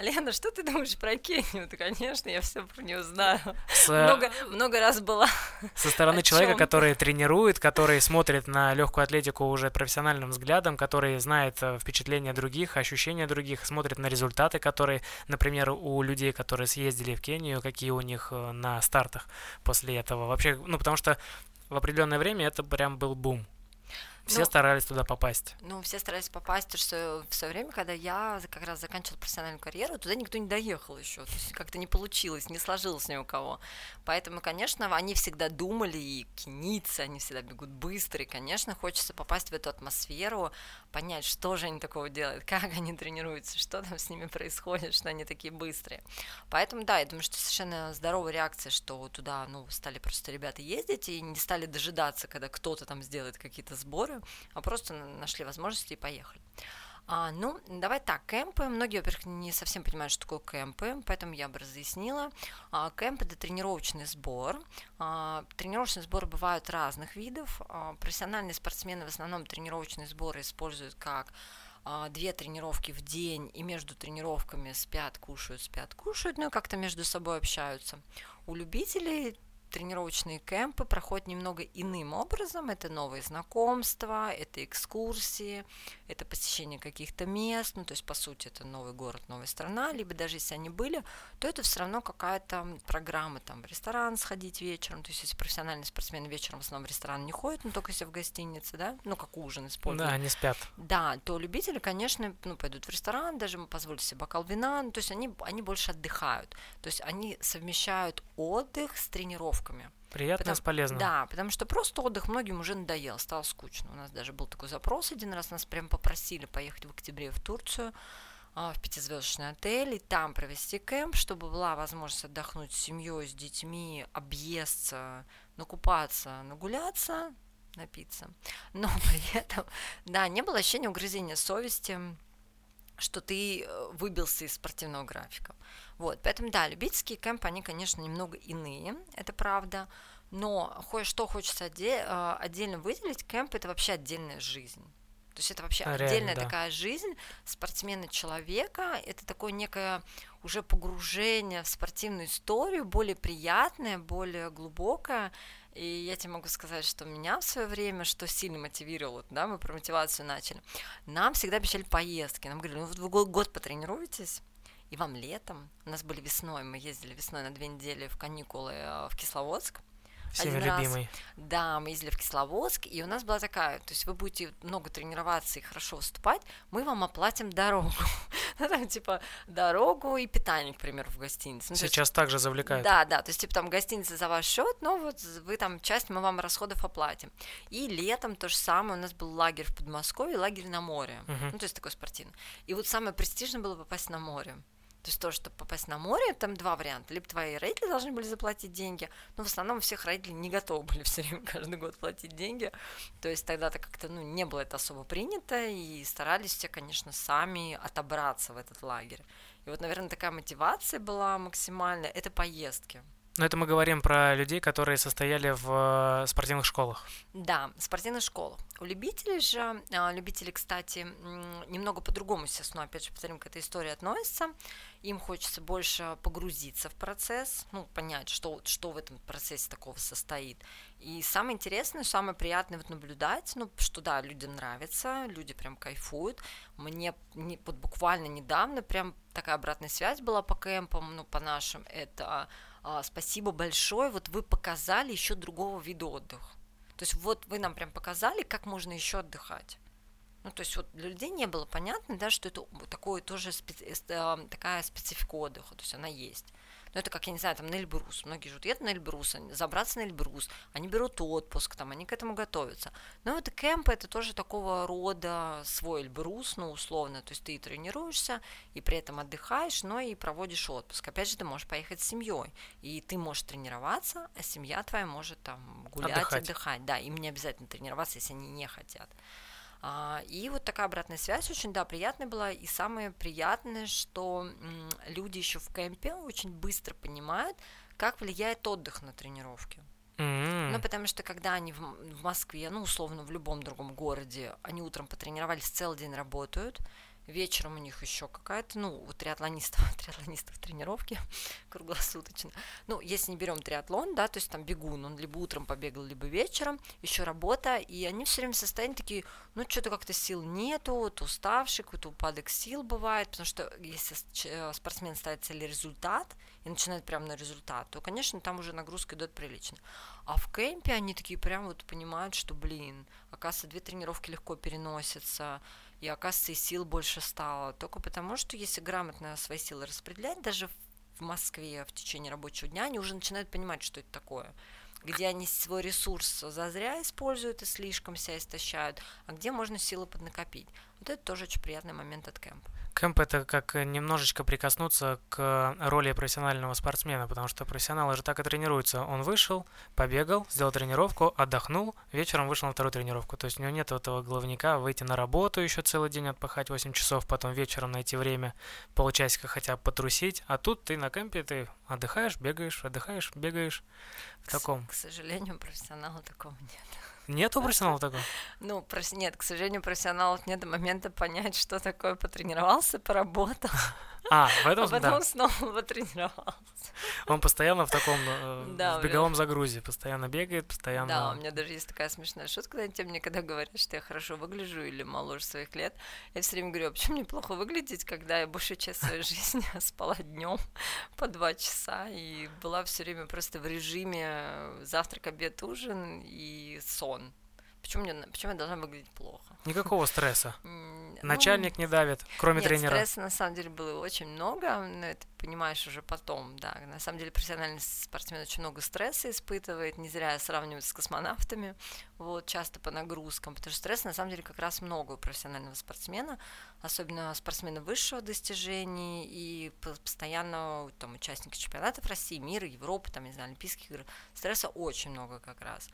Лена, что ты думаешь про Кению? Да, конечно, я все про нее знаю. С... Много, много раз была. Со стороны человека, который тренирует, который смотрит на легкую атлетику уже профессиональным взглядом, который знает э, впечатления других, ощущения других, смотрит на результаты, которые, например, у людей, которые съездили в Кению, какие у них э, на стартах после этого. Вообще, ну, потому что в определенное время это прям был бум. Все ну, старались туда попасть. Ну, все старались попасть, потому что в свое время, когда я как раз заканчивала профессиональную карьеру, туда никто не доехал еще. То есть как-то не получилось, не сложилось ни у кого. Поэтому, конечно, они всегда думали и кениться, они всегда бегут быстро. И, конечно, хочется попасть в эту атмосферу, понять, что же они такого делают, как они тренируются, что там с ними происходит, что они такие быстрые. Поэтому, да, я думаю, что совершенно здоровая реакция, что туда, ну, стали просто ребята ездить и не стали дожидаться, когда кто-то там сделает какие-то сборы, а просто нашли возможности и поехали. А, ну, давай так, кемпы. Многие, во-первых, не совсем понимают, что такое кемпы, поэтому я бы разъяснила. А, кемп – это тренировочный сбор. А, тренировочные сборы бывают разных видов. А, профессиональные спортсмены в основном тренировочные сборы используют как а, две тренировки в день, и между тренировками спят, кушают, спят, кушают, ну и как-то между собой общаются. У любителей тренировочные кемпы проходят немного иным образом. Это новые знакомства, это экскурсии, это посещение каких-то мест. Ну, то есть, по сути, это новый город, новая страна. Либо даже если они были, то это все равно какая-то программа, там, в ресторан сходить вечером. То есть, если профессиональный спортсмен вечером в основном в ресторан не ходит, но только если в гостинице, да, ну, как ужин используют. Да, они спят. Да, то любители, конечно, ну, пойдут в ресторан, даже позволят себе бокал вина. Ну, то есть, они, они больше отдыхают. То есть, они совмещают отдых с тренировкой тренировками. Приятно потому, с полезным. Да, потому что просто отдых многим уже надоел, стало скучно. У нас даже был такой запрос один раз, нас прям попросили поехать в октябре в Турцию, а, в пятизвездочный отель, и там провести кемп, чтобы была возможность отдохнуть с семьей, с детьми, объесться, накупаться, нагуляться, напиться. Но при этом, да, не было ощущения угрызения совести, что ты э, выбился из спортивного графика. Вот, поэтому, да, любительские кемпы, они, конечно, немного иные, это правда, но что хочется э, отдельно выделить, кемп – это вообще отдельная жизнь. То есть это вообще а, отдельная реально, да. такая жизнь спортсмена человека. Это такое некое уже погружение в спортивную историю, более приятное, более глубокое. И я тебе могу сказать, что меня в свое время, что сильно мотивировало, да, мы про мотивацию начали. Нам всегда обещали поездки. Нам говорили, ну вот вы год потренируетесь, и вам летом, у нас были весной, мы ездили весной на две недели в каникулы э, в Кисловодск, Всеми один любимый. Раз, да, мы ездили в Кисловодск, и у нас была такая, то есть вы будете много тренироваться и хорошо выступать, мы вам оплатим дорогу. ну, там, типа, дорогу и питание, к примеру, в гостинице. Ну, Сейчас есть, также завлекают. Да, да, то есть, типа, там гостиница за ваш счет, но вот вы там часть мы вам расходов оплатим. И летом то же самое, у нас был лагерь в Подмосковье, лагерь на море, uh-huh. ну, то есть такой спортивный. И вот самое престижное было попасть на море. То есть то, чтобы попасть на море, там два варианта. Либо твои родители должны были заплатить деньги, но в основном всех родителей не готовы были все время каждый год платить деньги. То есть тогда-то как-то ну, не было это особо принято, и старались все, конечно, сами отобраться в этот лагерь. И вот, наверное, такая мотивация была максимальная. Это поездки. Но это мы говорим про людей, которые состояли в э, спортивных школах. Да, спортивных школах. У любителей же, а, любители, кстати, немного по-другому, естественно, опять же, повторим, к этой истории относятся. Им хочется больше погрузиться в процесс, ну, понять, что, что в этом процессе такого состоит. И самое интересное, самое приятное вот наблюдать, ну, что да, людям нравится, люди прям кайфуют. Мне не, вот буквально недавно прям такая обратная связь была по кемпам, ну, по нашим, это а, спасибо большое, вот вы показали еще другого вида отдыха. То есть вот вы нам прям показали, как можно еще отдыхать. Ну, то есть вот для людей не было понятно, да, что это такое тоже специ... Э, такая специфика отдыха, то есть она есть. Ну, это как, я не знаю, там на Эльбрус. Многие живут едут на Эльбрус, забраться на Эльбрус, они берут отпуск, там, они к этому готовятся. Но вот кемп это тоже такого рода свой Эльбрус, ну, условно. То есть ты тренируешься, и при этом отдыхаешь, но и проводишь отпуск. Опять же, ты можешь поехать с семьей, и ты можешь тренироваться, а семья твоя может там гулять, отдыхать. отдыхать. Да, им не обязательно тренироваться, если они не хотят. А, и вот такая обратная связь очень, да, приятная была. И самое приятное, что люди еще в кемпе очень быстро понимают, как влияет отдых на тренировки. Mm-hmm. Ну, потому что когда они в, в Москве, ну, условно, в любом другом городе, они утром потренировались, целый день работают, Вечером у них еще какая-то, ну, у триатлонистов, триатлонистов тренировки круглосуточно. Ну, если не берем триатлон, да, то есть там бегун, он либо утром побегал, либо вечером, еще работа, и они все время в состоянии такие, ну, что-то как-то сил нету, вот уставший, какой-то упадок сил бывает, потому что если э, спортсмен ставит цель результат и начинает прямо на результат, то, конечно, там уже нагрузка идет прилично. А в кемпе они такие прям вот понимают, что, блин, оказывается, две тренировки легко переносятся, и оказывается, и сил больше стало. Только потому, что если грамотно свои силы распределять, даже в Москве в течение рабочего дня, они уже начинают понимать, что это такое где они свой ресурс зазря используют и слишком себя истощают, а где можно силы поднакопить. Вот это тоже очень приятный момент от кемпа. Кэмп это как немножечко прикоснуться к роли профессионального спортсмена, потому что профессионалы же так и тренируются. Он вышел, побегал, сделал тренировку, отдохнул, вечером вышел на вторую тренировку. То есть у него нет этого головника выйти на работу еще целый день, отпахать 8 часов, потом вечером найти время, полчасика хотя бы потрусить. А тут ты на кемпе, ты отдыхаешь, бегаешь, отдыхаешь, бегаешь. В таком. К сожалению, профессионала такого нет. Нет у профессионалов такого? Ну, нет, к сожалению, профессионалов нет до момента понять, что такое потренировался, поработал. А, в этом, а потом да. снова потренировался. Он постоянно в таком, э, да, в беговом меня... загрузе, постоянно бегает, постоянно... Да, у меня даже есть такая смешная шутка, когда мне когда говорят, что я хорошо выгляжу или моложе своих лет, я все время говорю, а почему мне плохо выглядеть, когда я большую часть своей жизни спала днем по два часа и была все время просто в режиме завтрак, обед, ужин и сон. Почему, мне, почему я должна выглядеть плохо? Никакого стресса. Начальник ну, не давит, кроме нет, тренера. стресса на самом деле было очень много, но это понимаешь уже потом, да. На самом деле профессиональный спортсмен очень много стресса испытывает, не зря сравнивают с космонавтами, вот, часто по нагрузкам, потому что стресса на самом деле как раз много у профессионального спортсмена, особенно спортсмена высшего достижений и постоянно там участники чемпионатов России, мира, Европы, там, не знаю, Олимпийских игр. Стресса очень много как раз.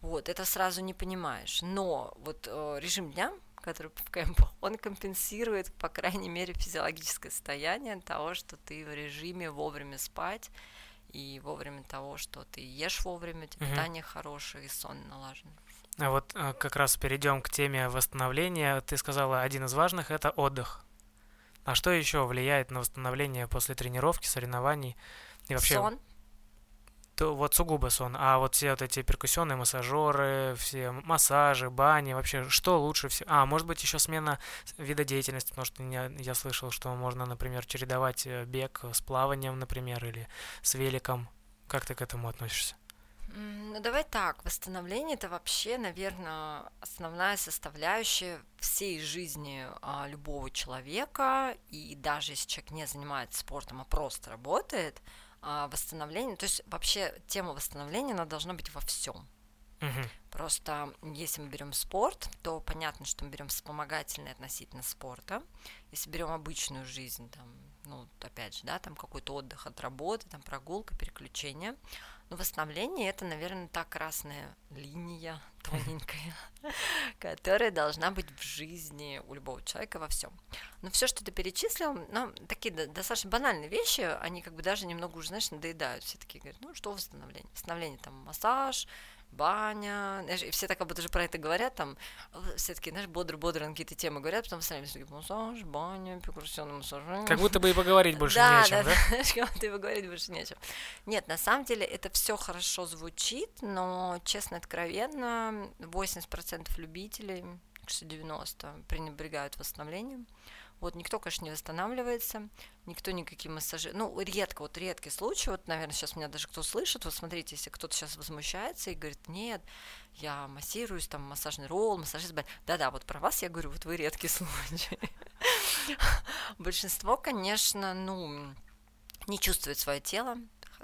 Вот, это сразу не понимаешь. Но вот э, режим дня, который в кемпу, он компенсирует, по крайней мере, физиологическое состояние того, что ты в режиме вовремя спать, и вовремя того, что ты ешь вовремя, у тебя mm-hmm. питание хорошее и сон налаженный. А вот э, как раз перейдем к теме восстановления. Ты сказала, один из важных это отдых. А что еще влияет на восстановление после тренировки, соревнований и вообще? Сон то вот сугубо сон. А вот все вот эти перкуссионные массажеры, все массажи, бани, вообще, что лучше всего? А, может быть, еще смена вида деятельности, потому что я, я слышал, что можно, например, чередовать э, бег с плаванием, например, или с великом. Как ты к этому относишься? Ну, давай так, восстановление это вообще, наверное, основная составляющая всей жизни а, любого человека, и даже если человек не занимается спортом, а просто работает, восстановление, то есть вообще тема восстановления, она должна быть во всем. Просто если мы берем спорт, то понятно, что мы берем вспомогательные относительно спорта. Если берем обычную жизнь, там, ну, опять же, да, там какой-то отдых от работы, там прогулка, переключение. Но восстановление это, наверное, та красная линия тоненькая, которая должна быть в жизни у любого человека во всем. Но все, что ты перечислил, ну, такие до- достаточно банальные вещи, они как бы даже немного уже, знаешь, надоедают. Все такие говорят, ну, что восстановление? Восстановление там массаж, баня, знаешь, и все так как будто же про это говорят, там, все таки знаешь, бодро-бодро на какие-то темы говорят, потом сами все такие, массаж, баня, перкуссионный массаж. Как будто бы и поговорить больше да, не о чем, да, да? знаешь, как будто и говорить больше не о чем. Нет, на самом деле это все хорошо звучит, но, честно, откровенно, 80% любителей, кажется, 90 пренебрегают восстановлением. Вот никто, конечно, не восстанавливается, никто никаким массажи... Ну, редко, вот редкий случай, вот, наверное, сейчас меня даже кто слышит, вот смотрите, если кто-то сейчас возмущается и говорит, нет, я массируюсь, там, массажный ролл, массажист, бля». да-да, вот про вас я говорю, вот вы редкий случай. Большинство, конечно, ну, не чувствует свое тело.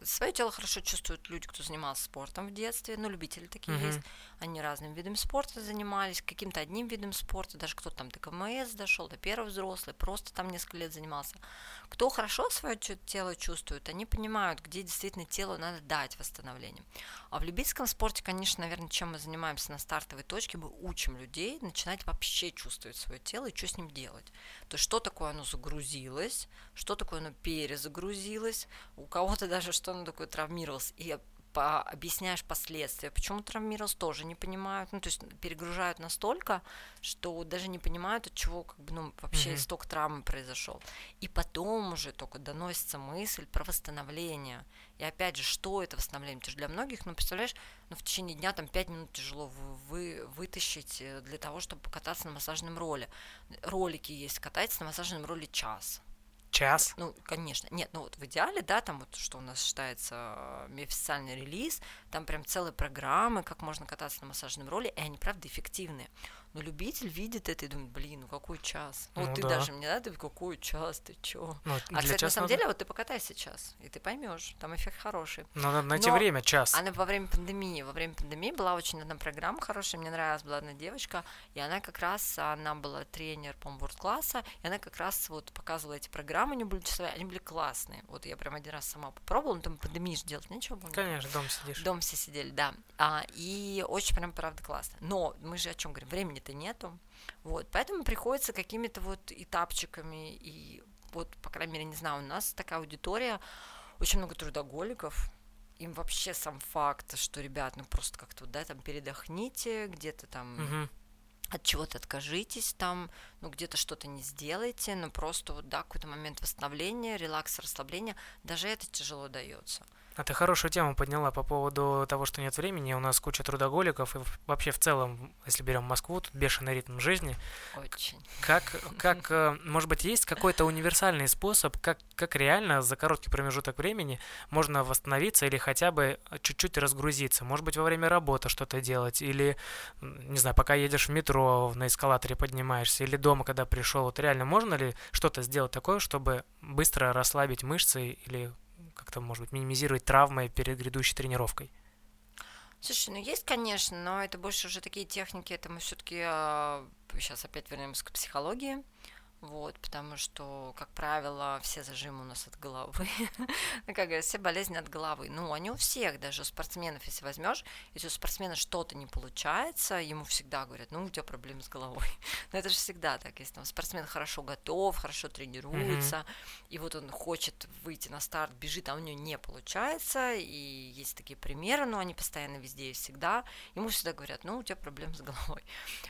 Свое тело хорошо чувствуют люди, кто занимался спортом в детстве, ну, любители такие Мгм. есть. Они разным видом спорта занимались, каким-то одним видом спорта, даже кто-то там до КМС дошел, до первого взрослый, просто там несколько лет занимался. Кто хорошо свое тело чувствует, они понимают, где действительно телу надо дать восстановление. А в любительском спорте, конечно, наверное, чем мы занимаемся на стартовой точке, мы учим людей начинать вообще чувствовать свое тело и что с ним делать. То есть, что такое оно загрузилось, что такое оно перезагрузилось, у кого-то даже что оно такое травмировалось, и по- объясняешь последствия, почему травмировался, тоже не понимают, ну, то есть перегружают настолько, что даже не понимают, от чего, как бы, ну, вообще Мгм. исток травмы произошел. И потом уже только доносится мысль про восстановление. И опять же, что это восстановление? Потому что для многих, ну, представляешь, ну, в течение дня там 5 минут тяжело вы, вы- вытащить э, для того, чтобы покататься на массажном роле. Ролики есть, катается на массажном роле час. Час. Ну, конечно. Нет, ну вот в идеале, да, там вот что у нас считается э, официальный релиз, там прям целые программы, как можно кататься на массажном роле, и они, правда, эффективные. Но любитель видит это и думает, блин, ну какой час? Ну, Ну вот ты да. даже мне надо, какой час, ты чё? Ну, А, кстати, на самом надо- деле, вот ты покатайся час, и ты поймешь, там эффект хороший. Ну, надо найти но время, час. Она во время пандемии, во время пандемии была очень одна программа хорошая, мне нравилась, была одна девочка, и она как раз, она была тренер, по-моему, класса, и она как раз вот показывала эти программы, они были часовые, они были классные. Вот я прям один раз сама попробовала, но там пандемии же делать нечего было. Конечно, дома сидишь. Дом все сидели, да. А, и очень прям, правда, классно. Но мы же о чем говорим? Времени-то нету. Вот, поэтому приходится какими-то вот этапчиками и вот, по крайней мере, не знаю, у нас такая аудитория, очень много трудоголиков, им вообще сам факт, что, ребят, ну просто как-то, да, там передохните, где-то там Мгм. от чего-то откажитесь там, ну где-то что-то не сделайте, но просто вот, да, какой-то момент восстановления, релакс, расслабления, даже это тяжело дается. А ты хорошую тему подняла по поводу того, что нет времени. У нас куча трудоголиков, и вообще в целом, если берем Москву, тут бешеный ритм жизни. Очень. Как, как, э, может быть, есть какой-то универсальный способ, как, как реально за короткий промежуток времени можно восстановиться или хотя бы чуть-чуть разгрузиться? Может быть, во время работы что-то делать, или, не знаю, пока едешь в метро, на эскалаторе поднимаешься, или дома, когда пришел. Вот реально можно ли что-то сделать такое, чтобы быстро расслабить мышцы или как-то, может быть, минимизировать травмы перед грядущей тренировкой? Слушай, ну есть, конечно, но это больше уже такие техники, это мы все-таки сейчас опять вернемся к психологии. Вот, потому что, как правило, все зажимы у нас от головы. Ну, как говорят, все болезни от головы. Ну, они у всех, даже у спортсменов, если возьмешь, если у спортсмена что-то не получается, ему всегда говорят, ну, у тебя проблемы с головой. Но это же всегда так, если там спортсмен хорошо готов, хорошо тренируется, и вот он хочет выйти на старт, бежит, а у него не получается, и есть такие примеры, но они постоянно везде и всегда, ему всегда говорят, ну, у тебя проблемы с головой.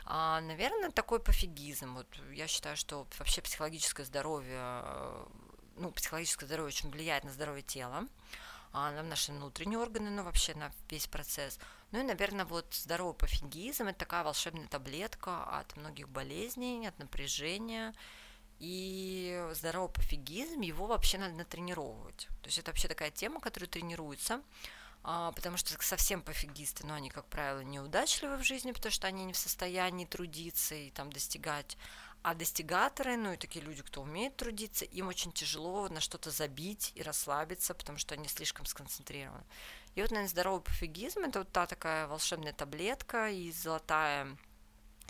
А, наверное, такой пофигизм. Вот я считаю, что вообще психологическое здоровье, э, ну, психологическое здоровье очень влияет на здоровье тела, а на наши внутренние органы, ну, вообще на весь процесс. Ну и, наверное, вот здоровый пофигизм – это такая волшебная таблетка от многих болезней, от напряжения, и здоровый пофигизм, его вообще надо натренировывать. То есть это вообще такая тема, которая тренируется. а, потому что совсем пофигисты, но они, как правило, неудачливы в жизни, потому что они не в состоянии трудиться и там достигать. А достигаторы, ну и такие люди, кто умеет трудиться, им очень тяжело на что-то забить и расслабиться, потому что они слишком сконцентрированы. И вот, наверное, здоровый пофигизм – это вот та такая волшебная таблетка и золотая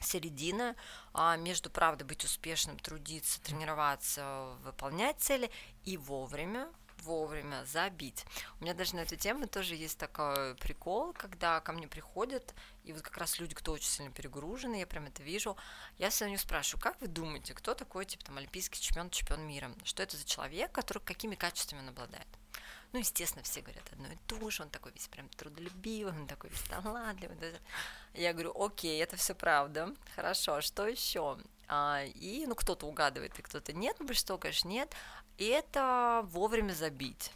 середина а между, правда, быть успешным, трудиться, тренироваться, выполнять цели и вовремя вовремя забить. У меня даже на эту тему тоже есть такой прикол, когда ко мне приходят, и вот как раз люди, кто очень сильно перегружены, я прям это вижу, я все равно спрашиваю, как вы думаете, кто такой, типа, там, олимпийский чемпион, чемпион мира? Что это за человек, который какими качествами он обладает? Ну, естественно, все говорят одно и то же, он такой весь прям трудолюбивый, он такой весь талантливый. Я говорю, окей, это все правда, хорошо, а что еще? А, и, ну, кто-то угадывает, и кто-то нет, ну, большинство, конечно, нет. И это вовремя забить.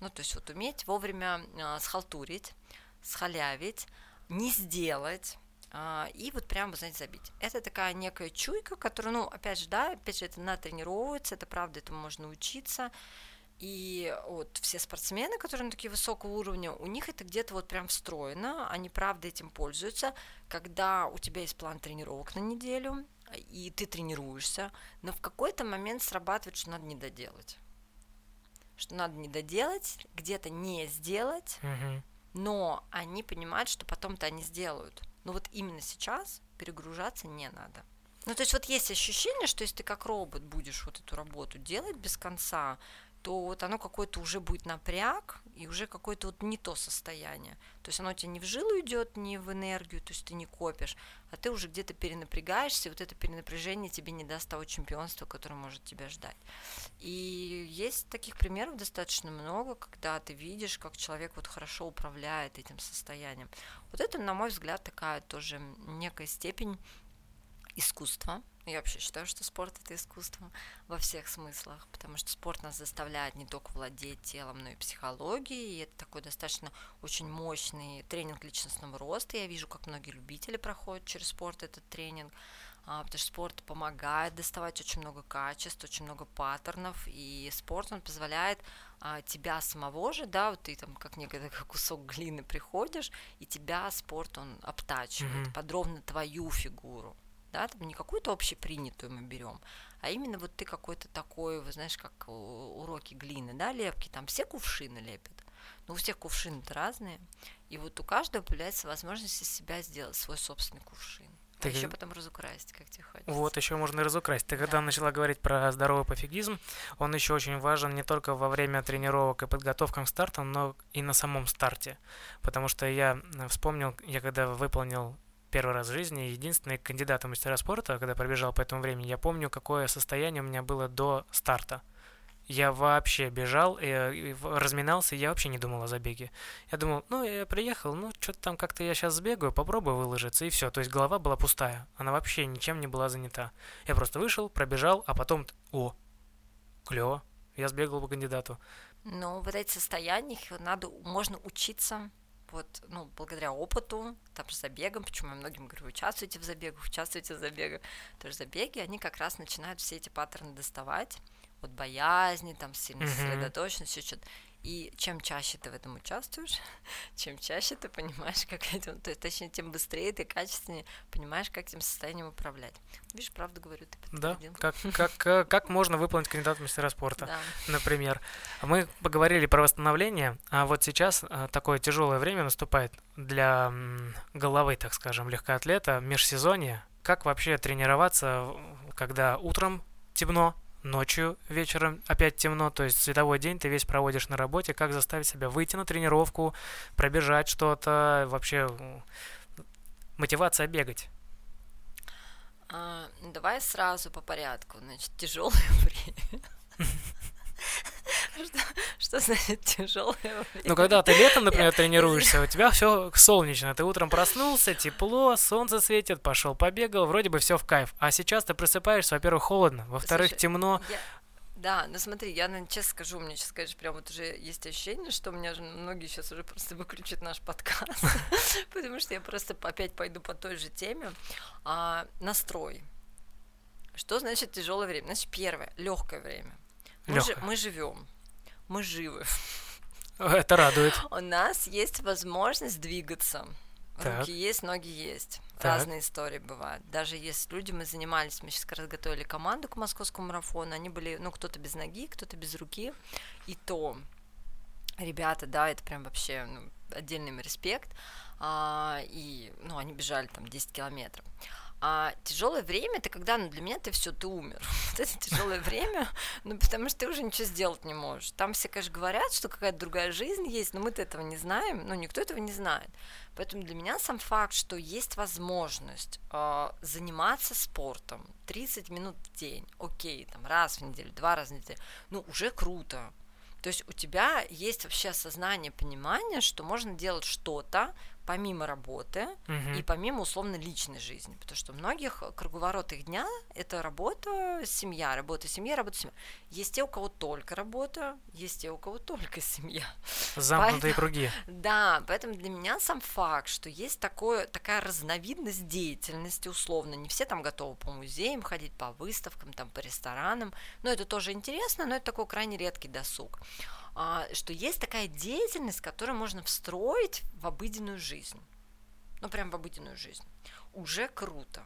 Ну, то есть вот уметь вовремя а, схалтурить, схалявить, не сделать, а, и вот прямо, знаете, забить. Это такая некая чуйка, которая, ну, опять же, да, опять же, это натренировывается, это правда, этому можно учиться. И вот все спортсмены, которые на такие высокого уровня, у них это где-то вот прям встроено, они правда этим пользуются. Когда у тебя есть план тренировок на неделю, и ты тренируешься, но в какой-то момент срабатывает, что надо не доделать. Что надо не доделать, где-то не сделать, Мгм. но они понимают, что потом-то они сделают. Но вот именно сейчас перегружаться не надо. Ну, то есть вот есть ощущение, что если ты как робот будешь вот эту работу делать без конца, то вот оно какое-то уже будет напряг, и уже какое-то вот не то состояние. То есть оно у тебя не в жилу идет, не в энергию, то есть ты не копишь, а ты уже где-то перенапрягаешься, вот это перенапряжение тебе не даст того чемпионства, которое может тебя ждать. И есть таких примеров достаточно много, когда ты видишь, как человек вот хорошо управляет этим состоянием. Вот это, на мой взгляд, такая тоже некая степень искусства. Я вообще считаю, что спорт это искусство во всех смыслах, потому что спорт нас заставляет не только владеть телом, но и психологией. И это такой достаточно очень мощный тренинг личностного роста. Я вижу, как многие любители проходят через спорт этот тренинг, а, потому что спорт помогает доставать очень много качеств, очень много паттернов, и спорт он позволяет а, тебя самого же, да, вот ты там как некий кусок глины приходишь, и тебя спорт он обтачивает, Мгм. подробно твою фигуру да, там не какую-то общепринятую мы берем, а именно вот ты какой-то такой, вы знаешь, как у- уроки глины, да, лепки, там все кувшины лепят, но у всех кувшины-то разные, и вот у каждого появляется возможность из себя сделать свой собственный кувшин. А Так и- еще потом разукрасить, как тебе хочется. Вот, еще можно и разукрасить. Ты когда Да. начала говорить про здоровый пофигизм, он еще очень важен не только во время тренировок и подготовкам к стартам, но и на самом старте. Потому что я э, вспомнил, я когда выполнил первый раз в жизни, единственный кандидат в мастера спорта, когда пробежал по этому времени, я помню, какое состояние у меня было до старта. Я вообще бежал, э, и разминался, я вообще не думал о забеге. Я думал, ну, я приехал, ну, что-то там как-то я сейчас сбегаю, попробую выложиться, и все. То есть голова была пустая, она вообще ничем не была занята. Я просто вышел, пробежал, а потом, о, клево, я сбегал по кандидату. Но вот эти состояния, надо, можно учиться вот, ну, благодаря опыту, там, с забегом, почему я многим говорю, участвуйте в забегах, участвуйте в забегах, потому что забеги, они как раз начинают все эти паттерны доставать, от боязни, там, сильной Мгм. сосредоточенности, что-то. И чем чаще ты в этом участвуешь, чем чаще ты понимаешь, как этим, то есть, точнее, тем быстрее ты качественнее понимаешь, как этим состоянием управлять. Видишь, правду говорю, ты Да, подтвердил. как, как, э, как можно выполнить кандидат в мастера спорта, Да. например. Мы поговорили про восстановление, а вот сейчас э, такое тяжелое время наступает для головы, так скажем, легкоатлета, межсезонье. Как вообще тренироваться, когда утром темно, ночью, вечером опять темно, то есть световой день ты весь проводишь на работе, как заставить себя выйти на тренировку, пробежать что-то, вообще мотивация бегать. А, ну, давай сразу по порядку. Значит, тяжелое время. Что, что значит тяжелое время? Ну, когда ты летом, например, тренируешься, у тебя все солнечно. Ты утром проснулся, тепло, солнце светит, пошел побегал, вроде бы все в кайф. А сейчас ты просыпаешься, во-первых, холодно, во-вторых, темно. Я- Да, ну смотри, я наверно, честно скажу, у меня сейчас, конечно, прям вот уже есть ощущение, что у меня же многие сейчас уже просто выключат наш подкаст, потому что я просто опять пойду по той же теме. А, настрой. Что значит тяжелое время? Значит, первое, легкое время. Мы, Лёгкое. мы живем, мы живы. Это радует. У нас есть возможность двигаться. Так. Руки есть, ноги есть. Так. Разные истории бывают. Даже есть люди, мы занимались, мы сейчас как раз готовили команду к московскому марафону, они были, ну, кто-то без ноги, кто-то без руки, и то ребята, да, это прям вообще ну, отдельный им респект, а, и, ну, они бежали там 10 километров. А тяжелое время это когда, ну, для меня ты все, ты умер. Вот это тяжелое время, ну, потому что ты уже ничего сделать не можешь. Там все, конечно, говорят, что какая-то другая жизнь есть, но мы-то этого не знаем, ну, никто этого не знает. Поэтому для меня сам факт, что есть возможность э, заниматься спортом 30 минут в день, окей, там раз в неделю, два раза в неделю, ну, уже круто. То есть у тебя есть вообще осознание, понимание, что можно делать что-то помимо работы Мгм. и помимо условно личной жизни, потому что у многих круговорот их дня это работа, семья, работа, семья, работа, семья. Есть те, у кого только работа, есть те, у кого только семья. Замкнутые Поэтому- круги. Да, поэтому для меня сам факт, что есть такое, такая разновидность деятельности, условно, не все там готовы по музеям ходить, по выставкам, там, по ресторанам, но это тоже интересно, но это такой крайне редкий досуг, что есть такая деятельность, которую можно встроить в обыденную жизнь, ну, прям в обыденную жизнь, уже круто.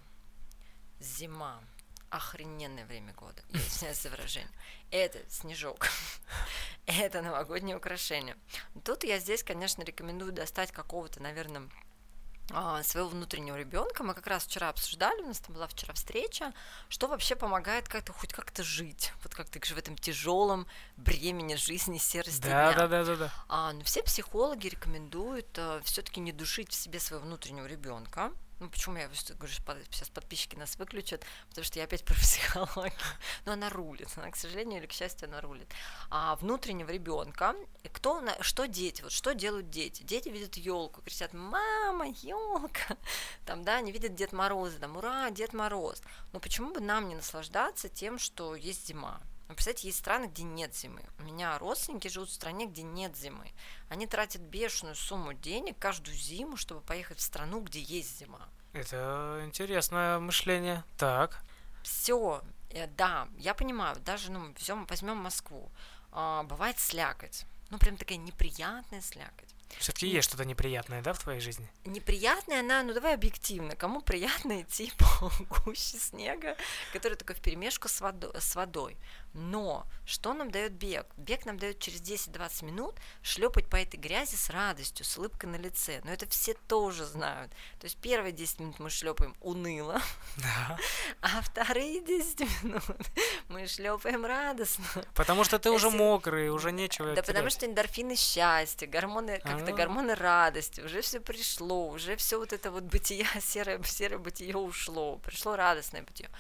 Зима, охрененное время года, извиняюсь за выражение. Это снежок, это новогоднее украшение. Тут я здесь, конечно, рекомендую достать какого-то, наверное, а, своего внутреннего ребенка. Мы как раз вчера обсуждали, у нас там была вчера встреча, что вообще помогает как-то хоть как-то жить, вот как ты в этом тяжелом бремени жизни, серости Да, дня. да, да, да, да. А, но все психологи рекомендуют все-таки не душить в себе своего внутреннего ребенка. Ну, почему я говорю, что сейчас подписчики нас выключат, потому что я опять про психологию. Но она рулит, она, к сожалению или к счастью, она рулит. А внутреннего ребенка, кто, что дети, вот что делают дети? Дети видят елку, кричат, мама, елка, там, да, они видят Дед Мороза, там, ура, Дед Мороз. Но почему бы нам не наслаждаться тем, что есть зима? Ну, представляете, есть страны, где нет зимы. У меня родственники живут в стране, где нет зимы. Они тратят бешеную сумму денег каждую зиму, чтобы поехать в страну, где есть зима. Это интересное мышление. Так. Все, да, я понимаю, даже, ну, взем, возьмем Москву, а, бывает слякоть, ну, прям такая неприятная слякоть. Все-таки есть что-то неприятное, да, в твоей жизни? Неприятная она, ну давай объективно, кому приятно идти по гуще снега, который такой в перемешку с, водо- с водой. Но что нам дает бег? Бег нам дает через 10-20 минут шлепать по этой грязи с радостью, с улыбкой на лице. Но это все тоже знают. То есть первые 10 минут мы шлепаем уныло, Да. а вторые 10 минут мы шлепаем радостно. Потому что ты уже Если- мокрый, уже нечего Да потому что эндорфины счастья, гормоны, как-то А. гормоны радости, уже все пришло, уже все вот это вот бытие, серое, серое бытие ушло, пришло радостное бытие.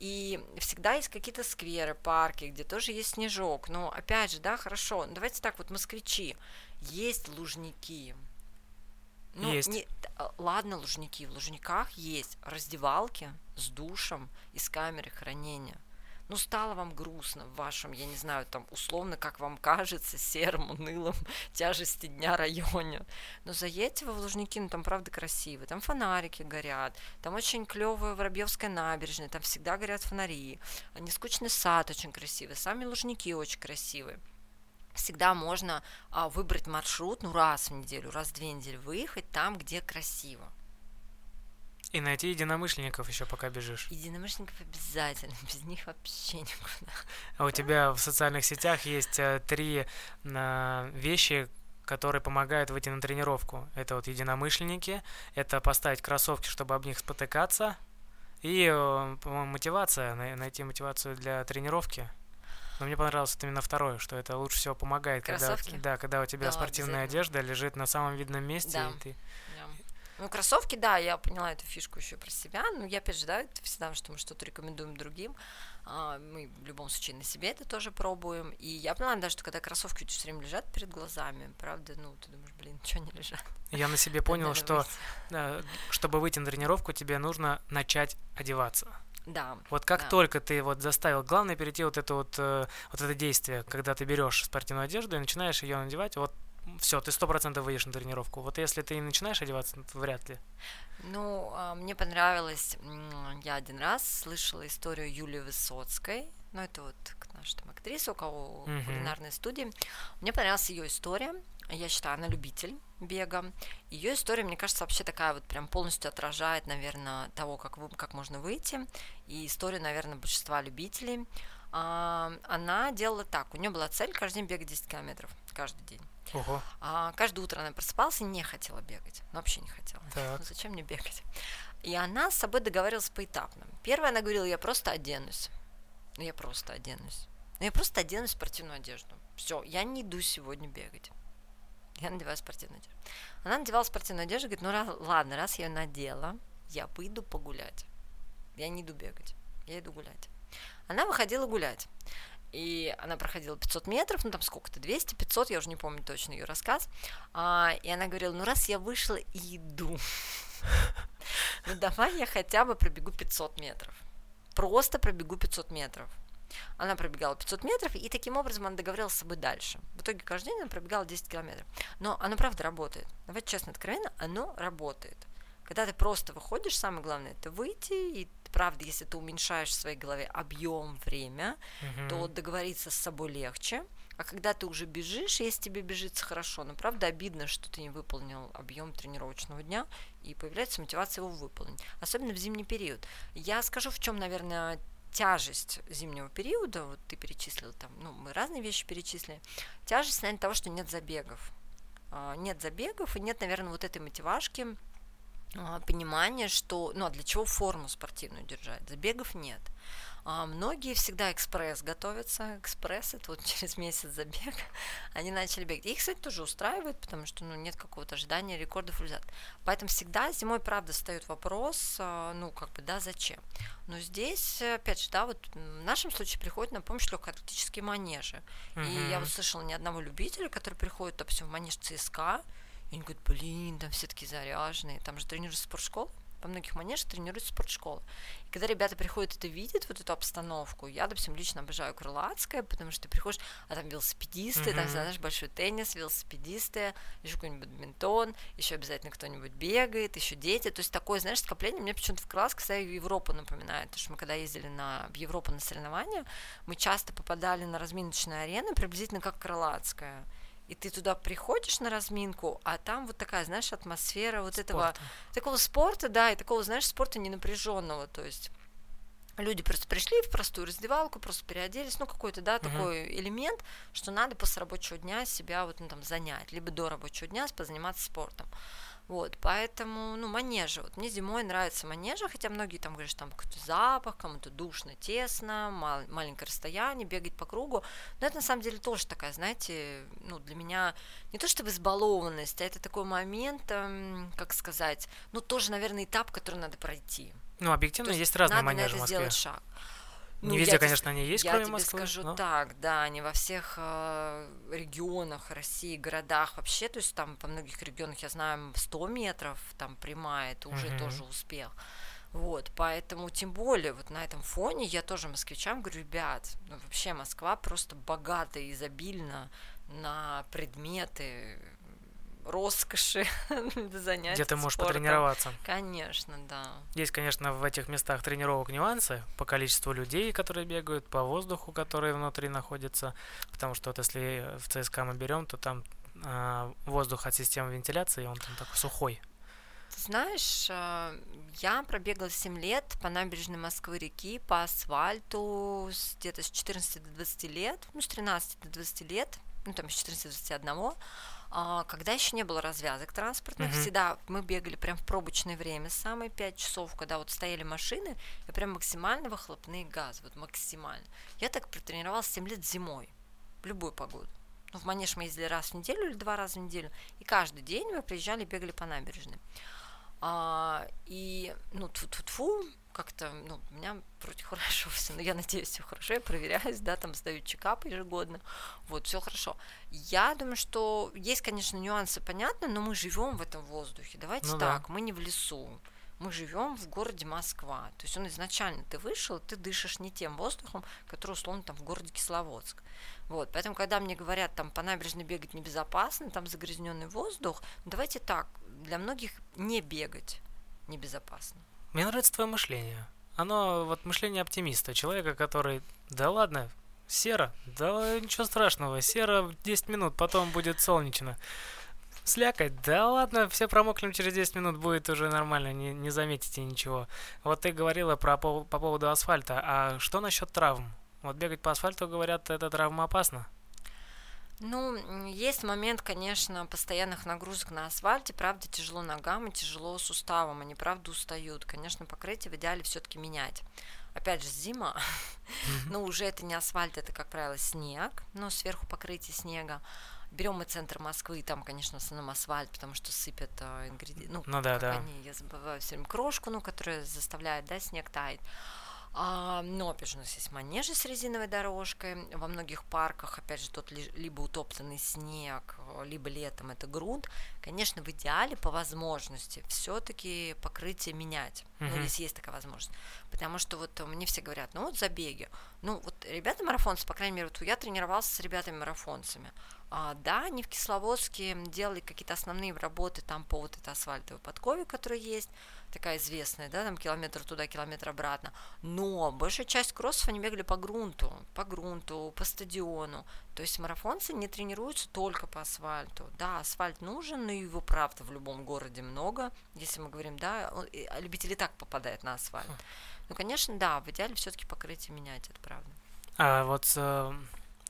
И всегда есть какие-то скверы, парки, где тоже есть снежок. Но опять же, да, хорошо. ну, Давайте так, вот москвичи. Есть лужники. Ну, Есть. не- а, ладно, лужники. В лужниках есть раздевалки с душем и с камерой хранения. Ну, стало вам грустно в вашем, я не знаю, там, условно, как вам кажется, сером, унылом тяжести дня районе. Но заедьте вы в Лужники, ну, там, правда, красиво. Там фонарики горят, там очень клевая Воробьевская набережная, там всегда горят фонари. А Нескучный сад очень красивый, сами Лужники очень красивые. Всегда можно а, выбрать маршрут, ну, раз в неделю, раз в две недели выехать там, где красиво. И найти единомышленников еще пока бежишь. Единомышленников обязательно, без них вообще никуда. А у тебя в социальных сетях есть э, три э, вещи, которые помогают выйти на тренировку. Это вот единомышленники, это поставить кроссовки, чтобы об них спотыкаться, и, э, по-моему, мотивация, най- найти мотивацию для тренировки. Но мне понравилось вот именно второе, что это лучше всего помогает, когда, Кроссовки? те- да, когда у тебя Да, спортивная одежда лежит на самом видном месте, Да. и ты. Ну, кроссовки, да, я поняла эту фишку еще про себя. Ну, я опять же, да, это всегда, что мы что-то рекомендуем другим. А, мы в любом случае на себе это тоже пробуем. И я поняла, да, что когда кроссовки все время лежат перед глазами, правда, ну, ты думаешь, блин, ничего не лежат. Я на себе понял, что выйти. э, чтобы выйти на тренировку, тебе нужно начать одеваться. Да. Вот как Да. только ты вот заставил, главное перейти вот это вот, э, вот это действие, когда ты берешь спортивную одежду и начинаешь ее надевать, вот все, ты сто процентов выйдешь на тренировку. Вот если ты начинаешь одеваться, то вряд ли. Ну, а, мне понравилось, я один раз слышала историю Юлии Высоцкой, ну, это вот наша там актриса, у кого uh-huh. кулинарные студии. Мне понравилась ее история. Я считаю, она любитель бега. Ее история, мне кажется, вообще такая вот прям полностью отражает, наверное, того, как, вы, как можно выйти. И история, наверное, большинства любителей. А, она делала так. У нее была цель каждый день бегать 10 километров. Каждый день. Ого. А, каждое утро она просыпалась и не хотела бегать. Ну, вообще не хотела. Так. Ну, зачем мне бегать? И она с собой договаривалась поэтапно. Первое, она говорила, я просто оденусь. Ну, я просто оденусь. Ну, я просто одену спортивную одежду. Все, я не иду сегодня бегать. Я надеваю спортивную одежду. Она надевала спортивную одежду, говорит, ну раз, ладно, раз я ее надела, я выйду погулять. Я не иду бегать, я иду гулять. Она выходила гулять. И она проходила 500 метров, ну там сколько-то, 200, 500, я уже не помню точно ее рассказ. А, и она говорила, ну раз я вышла и иду, ну давай я хотя бы пробегу 500 метров. Просто пробегу 500 метров. Она пробегала 500 метров, и таким образом она договорилась с собой дальше. В итоге каждый день она пробегала 10 километров. Но оно правда работает. Давайте честно, откровенно, оно работает. Когда ты просто выходишь, самое главное это выйти, и правда, если ты уменьшаешь в своей голове объем, время, uh-huh. то договориться с собой легче. А когда ты уже бежишь, если тебе бежится хорошо, но правда обидно, что ты не выполнил объем тренировочного дня, и появляется мотивация его выполнить. Особенно в зимний период. Я скажу, в чем, наверное, тяжесть зимнего периода, вот ты перечислил там, ну, мы разные вещи перечислили, тяжесть, наверное, того, что нет забегов. А, нет забегов и нет, наверное, вот этой мотивашки, а, понимания, что, ну, а для чего форму спортивную держать? Забегов нет. А многие всегда экспресс готовятся. Экспресс это вот через месяц забег. Они начали бегать. их, кстати, тоже устраивает, потому что ну, нет какого-то ожидания рекордов результат. Поэтому всегда зимой, правда, встает вопрос, а, ну, как бы, да, зачем. Но здесь, опять же, да, вот в нашем случае приходит на помощь легкоатлетические манежи. Mm-hmm. И я вот слышала ни одного любителя, который приходит, допустим, в манеж ЦСКА, и они говорят, блин, там все таки заряженные, там же тренируются спортшколы во многих манежах тренируется спортшкола. И когда ребята приходят это видят, вот эту обстановку, я, допустим, лично обожаю крылатское, потому что ты приходишь, а там велосипедисты, mm-hmm. там, знаешь, большой теннис, велосипедисты, еще какой-нибудь бадминтон, еще обязательно кто-нибудь бегает, еще дети. То есть такое, знаешь, скопление мне почему-то в крылатске, кстати, Европу напоминает, потому что мы когда ездили на, в Европу на соревнования, мы часто попадали на разминочные арены, приблизительно как крылатская и ты туда приходишь на разминку, а там вот такая, знаешь, атмосфера вот спорта. этого такого спорта, да, и такого, знаешь, спорта ненапряженного, то есть люди просто пришли в простую раздевалку, просто переоделись, ну какой-то, да, uh-huh. такой элемент, что надо после рабочего дня себя вот ну, там занять, либо до рабочего дня позаниматься спортом. Вот, поэтому, ну, манежи. Вот мне зимой нравится манежа, хотя многие там говорят, что там какой-то запах, кому-то душно, тесно, мал- маленькое расстояние, бегать по кругу. Но это на самом деле тоже такая, знаете, ну, для меня не то чтобы избалованность, а это такой момент, эм, как сказать, ну, тоже, наверное, этап, который надо пройти. Ну, объективно, есть, есть разные манежи в Москве. сделать шаг. Ну, не везде, конечно, они есть, я кроме тебе Москвы. скажу но... так, да, не во всех э, регионах России, городах вообще, то есть там по многих регионах, я знаю, 100 метров там прямая, это уже uh-huh. тоже успех. Вот, поэтому тем более вот на этом фоне я тоже москвичам говорю, ребят, ну вообще Москва просто богата и изобильна на предметы, роскоши занятий. Где ты можешь спортом. потренироваться. Конечно, да. Есть, конечно, в этих местах тренировок нюансы по количеству людей, которые бегают, по воздуху, который внутри находится. Потому что вот если в ЦСКА мы берем, то там э, воздух от системы вентиляции, он там такой сухой. Ты знаешь, а, я пробегала 7 лет по набережной Москвы-реки, по асфальту где-то с 14 до 20 лет, ну, с 13 до 20 лет, ну, там, с 14 до 21 а, когда еще не было развязок транспортных, mm-hmm. всегда мы бегали прям в пробочное время, самые 5 часов, когда вот стояли машины, и прям максимально выхлопные газы, вот максимально. Я так протренировалась 7 лет зимой, в любую погоду. Ну, в Манеж мы ездили раз в неделю или два раза в неделю, и каждый день мы приезжали, бегали по набережной. А, и, ну, тьфу-тьфу-тьфу, как-то, ну, у меня вроде хорошо все, но я надеюсь, все хорошо, я проверяюсь, да, там сдаю чекап ежегодно, вот, все хорошо. Я думаю, что есть, конечно, нюансы, понятно, но мы живем в этом воздухе, давайте ну, так, да. мы не в лесу, мы живем в городе Москва, то есть он изначально, ты вышел, ты дышишь не тем воздухом, который, условно, там в городе Кисловодск. Вот, поэтому, когда мне говорят, там, по набережной бегать небезопасно, там загрязненный воздух, давайте так, для многих не бегать небезопасно. Мне нравится твое мышление. Оно, вот мышление оптимиста, человека, который, да ладно, серо, да ничего страшного, серо 10 минут, потом будет солнечно. Слякать, да ладно, все промокнем через 10 минут, будет уже нормально, не, не заметите ничего. Вот ты говорила про, по, по поводу асфальта, а что насчет травм? Вот бегать по асфальту, говорят, это травма опасна. Ну, есть момент, конечно, постоянных нагрузок на асфальте, правда, тяжело ногам и тяжело суставам, они, правда, устают. Конечно, покрытие в идеале все-таки менять. Опять же, зима, но уже это не асфальт, это, как правило, снег, но сверху покрытие снега. Берем мы центр Москвы, там, конечно, в основном асфальт, потому что сыпят э, ингредиенты, ну, ну да, да. они, я забываю все время, крошку, ну, которая заставляет, да, снег таять. А, но, опять же, у нас есть манежи с резиновой дорожкой. Во многих парках, опять же, тот либо утопленный снег, либо летом это грунт. Конечно, в идеале, по возможности, все-таки покрытие менять, uh-huh. ну, если есть такая возможность. Потому что вот мне все говорят, ну вот забеги. Ну вот ребята марафонцы, по крайней мере, вот я тренировался с ребятами-марафонцами. А, да, они в Кисловодске делали какие-то основные работы там по вот этой асфальтовой подкове, которая есть, такая известная, да, там километр туда, километр обратно. Но большая часть кроссов они бегали по грунту, по грунту, по стадиону. То есть марафонцы не тренируются только по асфальту. Да, асфальт нужен, но его правда в любом городе много. Если мы говорим, да, а любители так попадают на асфальт. Хм. Ну, конечно, да, в идеале все-таки покрытие менять, это правда. А вот э,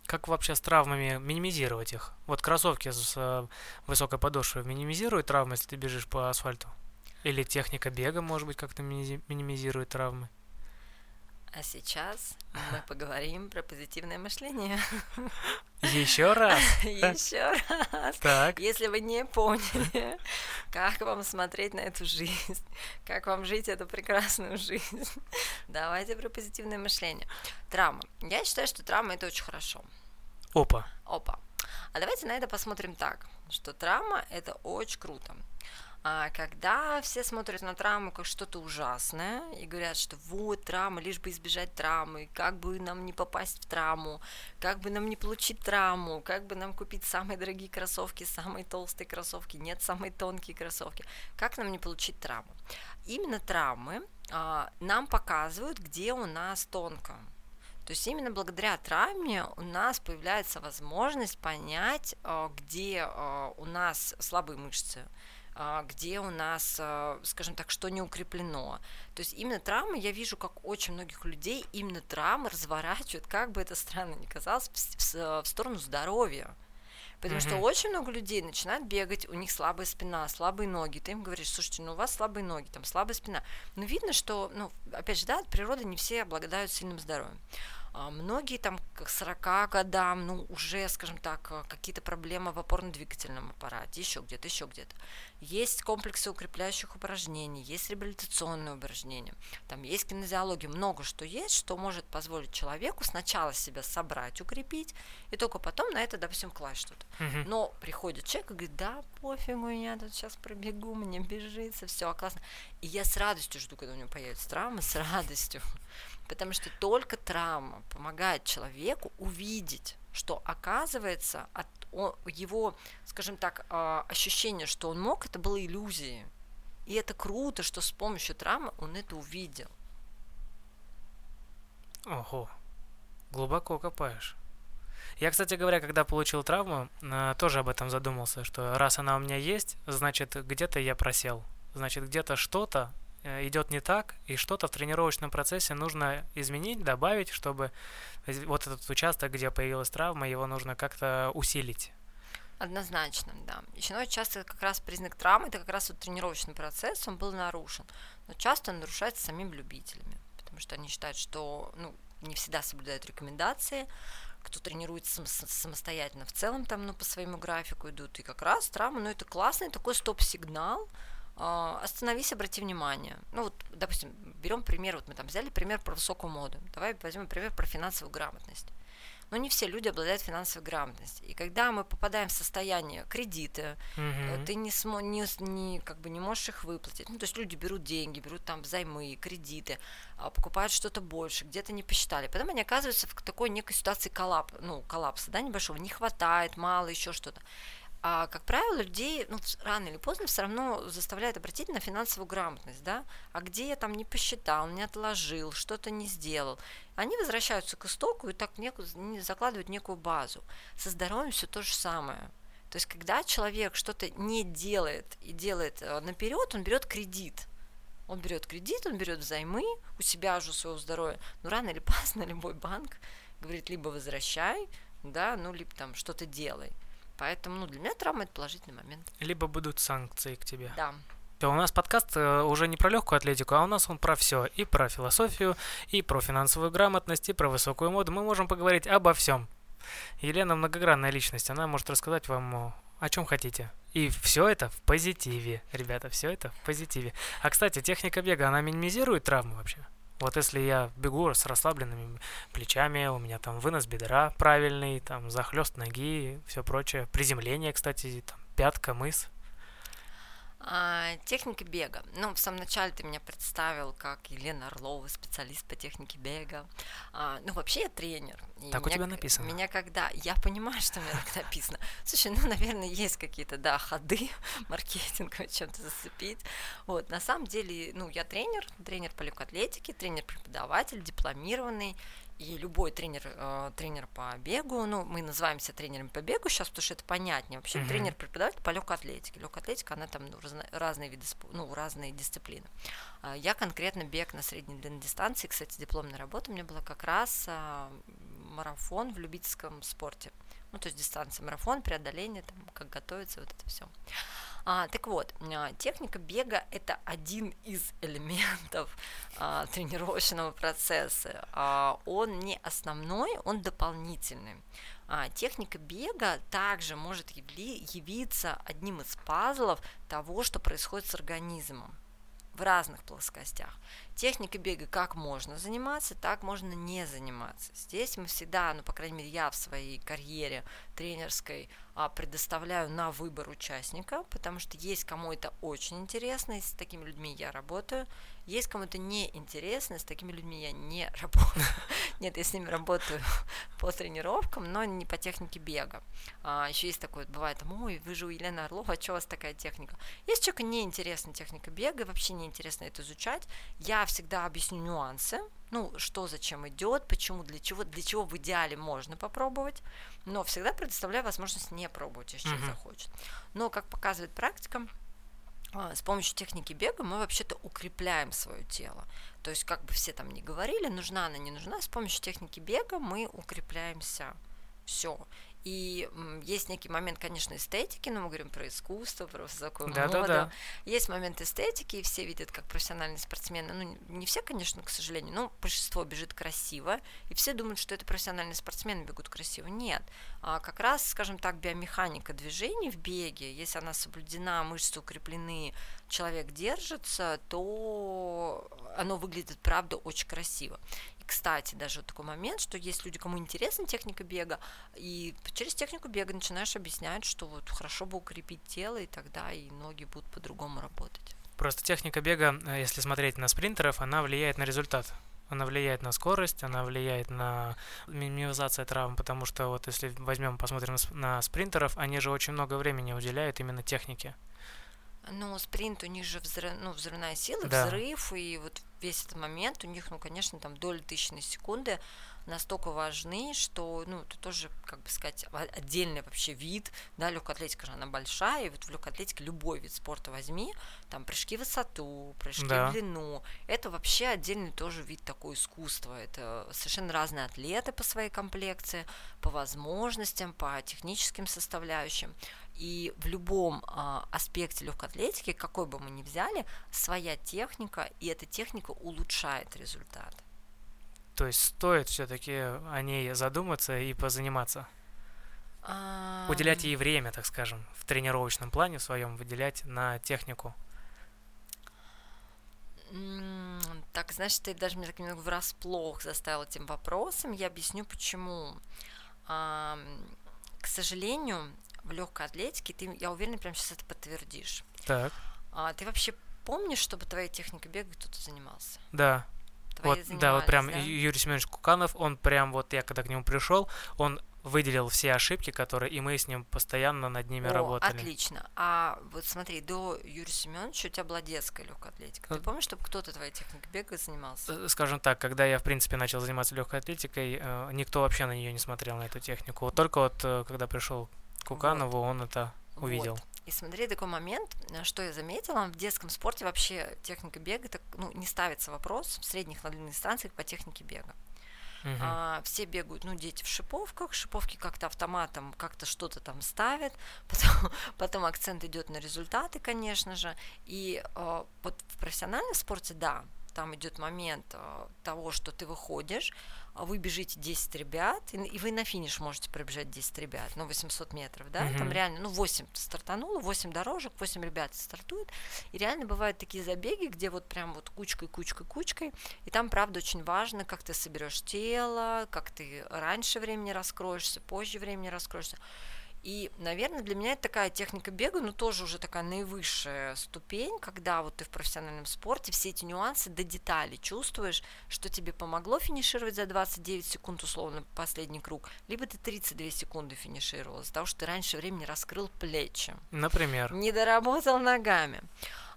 как вообще с травмами минимизировать их? Вот кроссовки с э, высокой подошвой минимизируют травмы, если ты бежишь по асфальту? Или техника бега, может быть, как-то минимизирует травмы? А сейчас мы поговорим про позитивное мышление. Еще раз. Еще раз. Так. Если вы не поняли, как вам смотреть на эту жизнь, как вам жить эту прекрасную жизнь, давайте про позитивное мышление. Травма. Я считаю, что травма это очень хорошо. Опа. Опа. А давайте на это посмотрим так, что травма это очень круто. А когда все смотрят на травму как что-то ужасное и говорят, что вот травма, лишь бы избежать травмы, как бы нам не попасть в травму, как бы нам не получить травму, как бы нам купить самые дорогие кроссовки, самые толстые кроссовки, нет, самые тонкие кроссовки, как нам не получить травму. Именно травмы а, нам показывают, где у нас тонко. То есть именно благодаря травме у нас появляется возможность понять, а, где а, у нас слабые мышцы, где у нас, а, скажем так, что не укреплено. То есть именно травмы, я вижу, как очень многих людей именно травмы разворачивают, как бы это странно ни казалось, в сторону здоровья. Потому mm-hmm. что очень много людей начинают бегать, у них слабая спина, слабые ноги. Ты им говоришь, слушайте, ну у вас слабые ноги, там слабая спина. Но видно, что, ну, опять же, да, от природы не все обладают сильным здоровьем. А многие там к 40 годам, ну, уже, скажем так, э, какие-то проблемы в опорно-двигательном аппарате, еще где-то, еще где-то. Есть комплексы укрепляющих упражнений, есть реабилитационные упражнения, там есть кинезиология, много что есть, что может позволить человеку сначала себя собрать, укрепить, и только потом на это, допустим, класть что-то. Uh-huh. Но приходит человек и говорит, да, пофигу, я тут сейчас пробегу, мне бежится, все классно. И я с радостью жду, когда у него появится травма, с радостью. Потому что только травма помогает человеку увидеть, что оказывается от его, скажем так, а, ощущение, что он мог, это было иллюзией. И это круто, что с помощью травмы он это увидел. Ого, глубоко копаешь. Я, кстати говоря, когда получил травму, а, тоже об этом задумался, что раз она у меня есть, значит, где-то я просел. Значит, где-то что-то идет не так, и что-то в тренировочном процессе нужно изменить, добавить, чтобы вот этот участок, где появилась травма, его нужно как-то усилить. Однозначно, да. Еще часто как раз признак травмы, это как раз вот тренировочный процесс, он был нарушен. Но часто он нарушается самими любителями, потому что они считают, что ну, не всегда соблюдают рекомендации, кто тренируется самостоятельно в целом там, ну, по своему графику идут, и как раз травма, ну, это классный такой стоп-сигнал, остановись, обрати внимание. Ну вот, допустим, берем пример, вот мы там взяли пример про высокую моду. Давай возьмем пример про финансовую грамотность. но не все люди обладают финансовой грамотностью. И когда мы попадаем в состояние кредита, Мгм. ты не, смо, не, не, как бы не можешь их выплатить. Ну, то есть люди берут деньги, берут там взаймы, кредиты, а, покупают что-то больше, где-то не посчитали. Потом они оказываются в такой некой ситуации коллап, ну, коллапса, да, небольшого, не хватает, мало, еще что-то. А, как правило, людей, ну, рано или поздно все равно заставляет обратить на финансовую грамотность, да, а где я там не посчитал, не отложил, что-то не сделал. Они возвращаются к истоку и так неку- не- закладывают некую базу. Со здоровьем все то же самое. То есть, когда человек что-то не делает и делает наперед, он берет кредит. Он берет кредит, он берет взаймы у себя же у своего здоровья. Но рано или поздно любой банк говорит, либо возвращай, да, ну, либо там что-то делай. Поэтому, ну, для меня травма это положительный момент. Либо будут санкции к тебе. Да. У нас подкаст э, уже не про легкую атлетику, а у нас он про все. И про философию, и про финансовую грамотность, и про высокую моду. Мы можем поговорить обо всем. Елена многогранная личность, она может рассказать вам о чем хотите. И все это в позитиве, ребята, все это в позитиве. А кстати, техника бега, она минимизирует травмы вообще? Вот если я бегу с расслабленными плечами, у меня там вынос бедра правильный, там захлест ноги, все прочее, приземление, кстати, там пятка, мыс. А, техника бега. Ну, в самом начале ты меня представил как Елена Орлова, специалист по технике бега. А, ну, вообще я тренер. И Так у меня тебя к- написано. Меня когда... Я понимаю, что у меня так написано. Слушай, ну, наверное, есть какие-то, да, ходы маркетинга, чем-то зацепить. Вот, на самом деле, ну, я тренер, тренер по легкоатлетике, тренер-преподаватель, дипломированный. И любой тренер, э, тренер по бегу, ну, мы называемся тренерами по бегу сейчас, потому что это понятнее. Вообще Мгм. тренер-преподаватель по легкой атлетике. Легкая атлетика, она там ну, разно- разные виды, ну, разные дисциплины. А Я конкретно бег на средней длинной дистанции. Кстати, дипломная работа у меня была как раз а, марафон в любительском спорте. Ну, то есть дистанция марафон, преодоление, там, как готовиться, вот это все. А, так вот, а, техника бега – это один из элементов а, тренировочного процесса. А, он не основной, он дополнительный. А, техника бега также может явли- явиться одним из пазлов того, что происходит с организмом в разных плоскостях. Техника бега как можно заниматься, так можно не заниматься. Здесь мы всегда, ну, по крайней мере, я в своей карьере тренерской а, предоставляю на выбор участника, потому что есть кому это очень интересно, и с такими людьми я работаю, есть кому это неинтересно, с такими людьми я не работаю. Нет, я с ними работаю по тренировкам, но не по технике бега. А, еще есть такое, бывает, ой, вы же у Елены Орлова, а что у вас такая техника? Если человеку неинтересна техника бега, вообще неинтересно это изучать, я всегда объясню нюансы, ну, что зачем идет, почему, для чего, для чего в идеале можно попробовать, но всегда предоставляю возможность не пробовать, если человек захочет. Но, как показывает практика, с помощью техники бега мы вообще-то укрепляем свое тело. То есть, как бы все там не говорили, нужна она, не нужна, с помощью техники бега мы укрепляемся. Все. И есть некий момент, конечно, эстетики, но мы говорим про искусство, про высокую Да-да-да. моду. Есть момент эстетики, и все видят, как профессиональные спортсмены. Ну, не все, конечно, к сожалению, но большинство бежит красиво, и все думают, что это профессиональные спортсмены бегут красиво. Нет. А как раз, скажем так, биомеханика движений в беге, если она соблюдена, мышцы укреплены, человек держится, то оно выглядит, правда, очень красиво. Кстати, даже такой момент, что есть люди, кому интересна техника бега, и через технику бега начинаешь объяснять, что вот хорошо бы укрепить тело, и тогда и ноги будут по-другому работать. Просто техника бега, э, если смотреть на спринтеров, она влияет на результат. Она влияет на скорость, она влияет на минимизацию травм, потому что вот если возьмем, посмотрим на спринтеров, они же очень много времени уделяют именно технике. Ну, спринт, у них же взрыв, ну, взрывная сила, Да. взрыв, и вот весь этот момент у них, ну, конечно, там доли тысячной секунды настолько важны, что, ну, это тоже, как бы сказать, отдельный вообще вид, да, легкая атлетика же она большая, и вот в легкой атлетике любой вид спорта возьми, там прыжки в высоту, прыжки Да. в длину, это вообще отдельный тоже вид такого искусства, это совершенно разные атлеты по своей комплекции, по возможностям, по техническим составляющим, и в любом а, аспекте легкой атлетики, какой бы мы ни взяли, своя техника, и эта техника улучшает результат. То есть стоит все-таки о ней задуматься и позаниматься. Уделять ей время, так скажем, в тренировочном плане в своем, выделять на технику. Так, значит, ты даже меня так немного врасплох заставил этим вопросом. Я объясню, почему. А, к сожалению, в легкой атлетике ты, я уверена, прямо сейчас это подтвердишь. Так. А, ты вообще помнишь, чтобы твоей техникой бега кто-то занимался? Да. Твои вот, да, вот прям да? Юрий Семенович Куканов, он прям вот, я когда к нему пришел, он выделил все ошибки, которые, и мы с ним постоянно над ними О, работали. Отлично. А вот смотри, до Юрия Семеновича у тебя была детская легкая атлетика. Ты Э, помнишь, чтобы кто-то твоей техникой бега занимался? Э, Скажем так, когда я, в принципе, начал заниматься легкой атлетикой, э, никто вообще на нее не смотрел, на эту технику. Вот только вот, когда пришел к Куканову, он это увидел. Вот. И смотри, такой момент, э, что я заметила, в детском спорте вообще техника бега, так, ну, не ставится вопрос в средних на длинных дистанциях по технике бега. Мгм. А, все бегают, ну, дети в шиповках, шиповки как-то автоматом как-то что-то там ставят, потом, потом акцент идет на результаты, конечно же. И а, вот в профессиональном спорте, да, там идет момент а, того, что ты выходишь, вы бежите 10 ребят, и, вы на финиш можете пробежать 10 ребят, ну, 800 метров, да, там Мгм. реально, ну, 8 стартануло, 8 дорожек, 8 ребят стартуют, и реально бывают такие забеги, где вот прям вот кучкой, кучкой, кучкой, и там, правда, очень важно, как ты соберешь тело, как ты раньше времени раскроешься, позже времени раскроешься. И, наверное, для меня это такая техника бега, ну, тоже уже такая наивысшая ступень, когда вот ты в профессиональном спорте все эти нюансы до деталей чувствуешь, что тебе помогло финишировать за 29 секунд, условно, последний круг, либо ты 32 секунды финишировал из-за того, что ты раньше времени раскрыл плечи Например. не доработал ногами.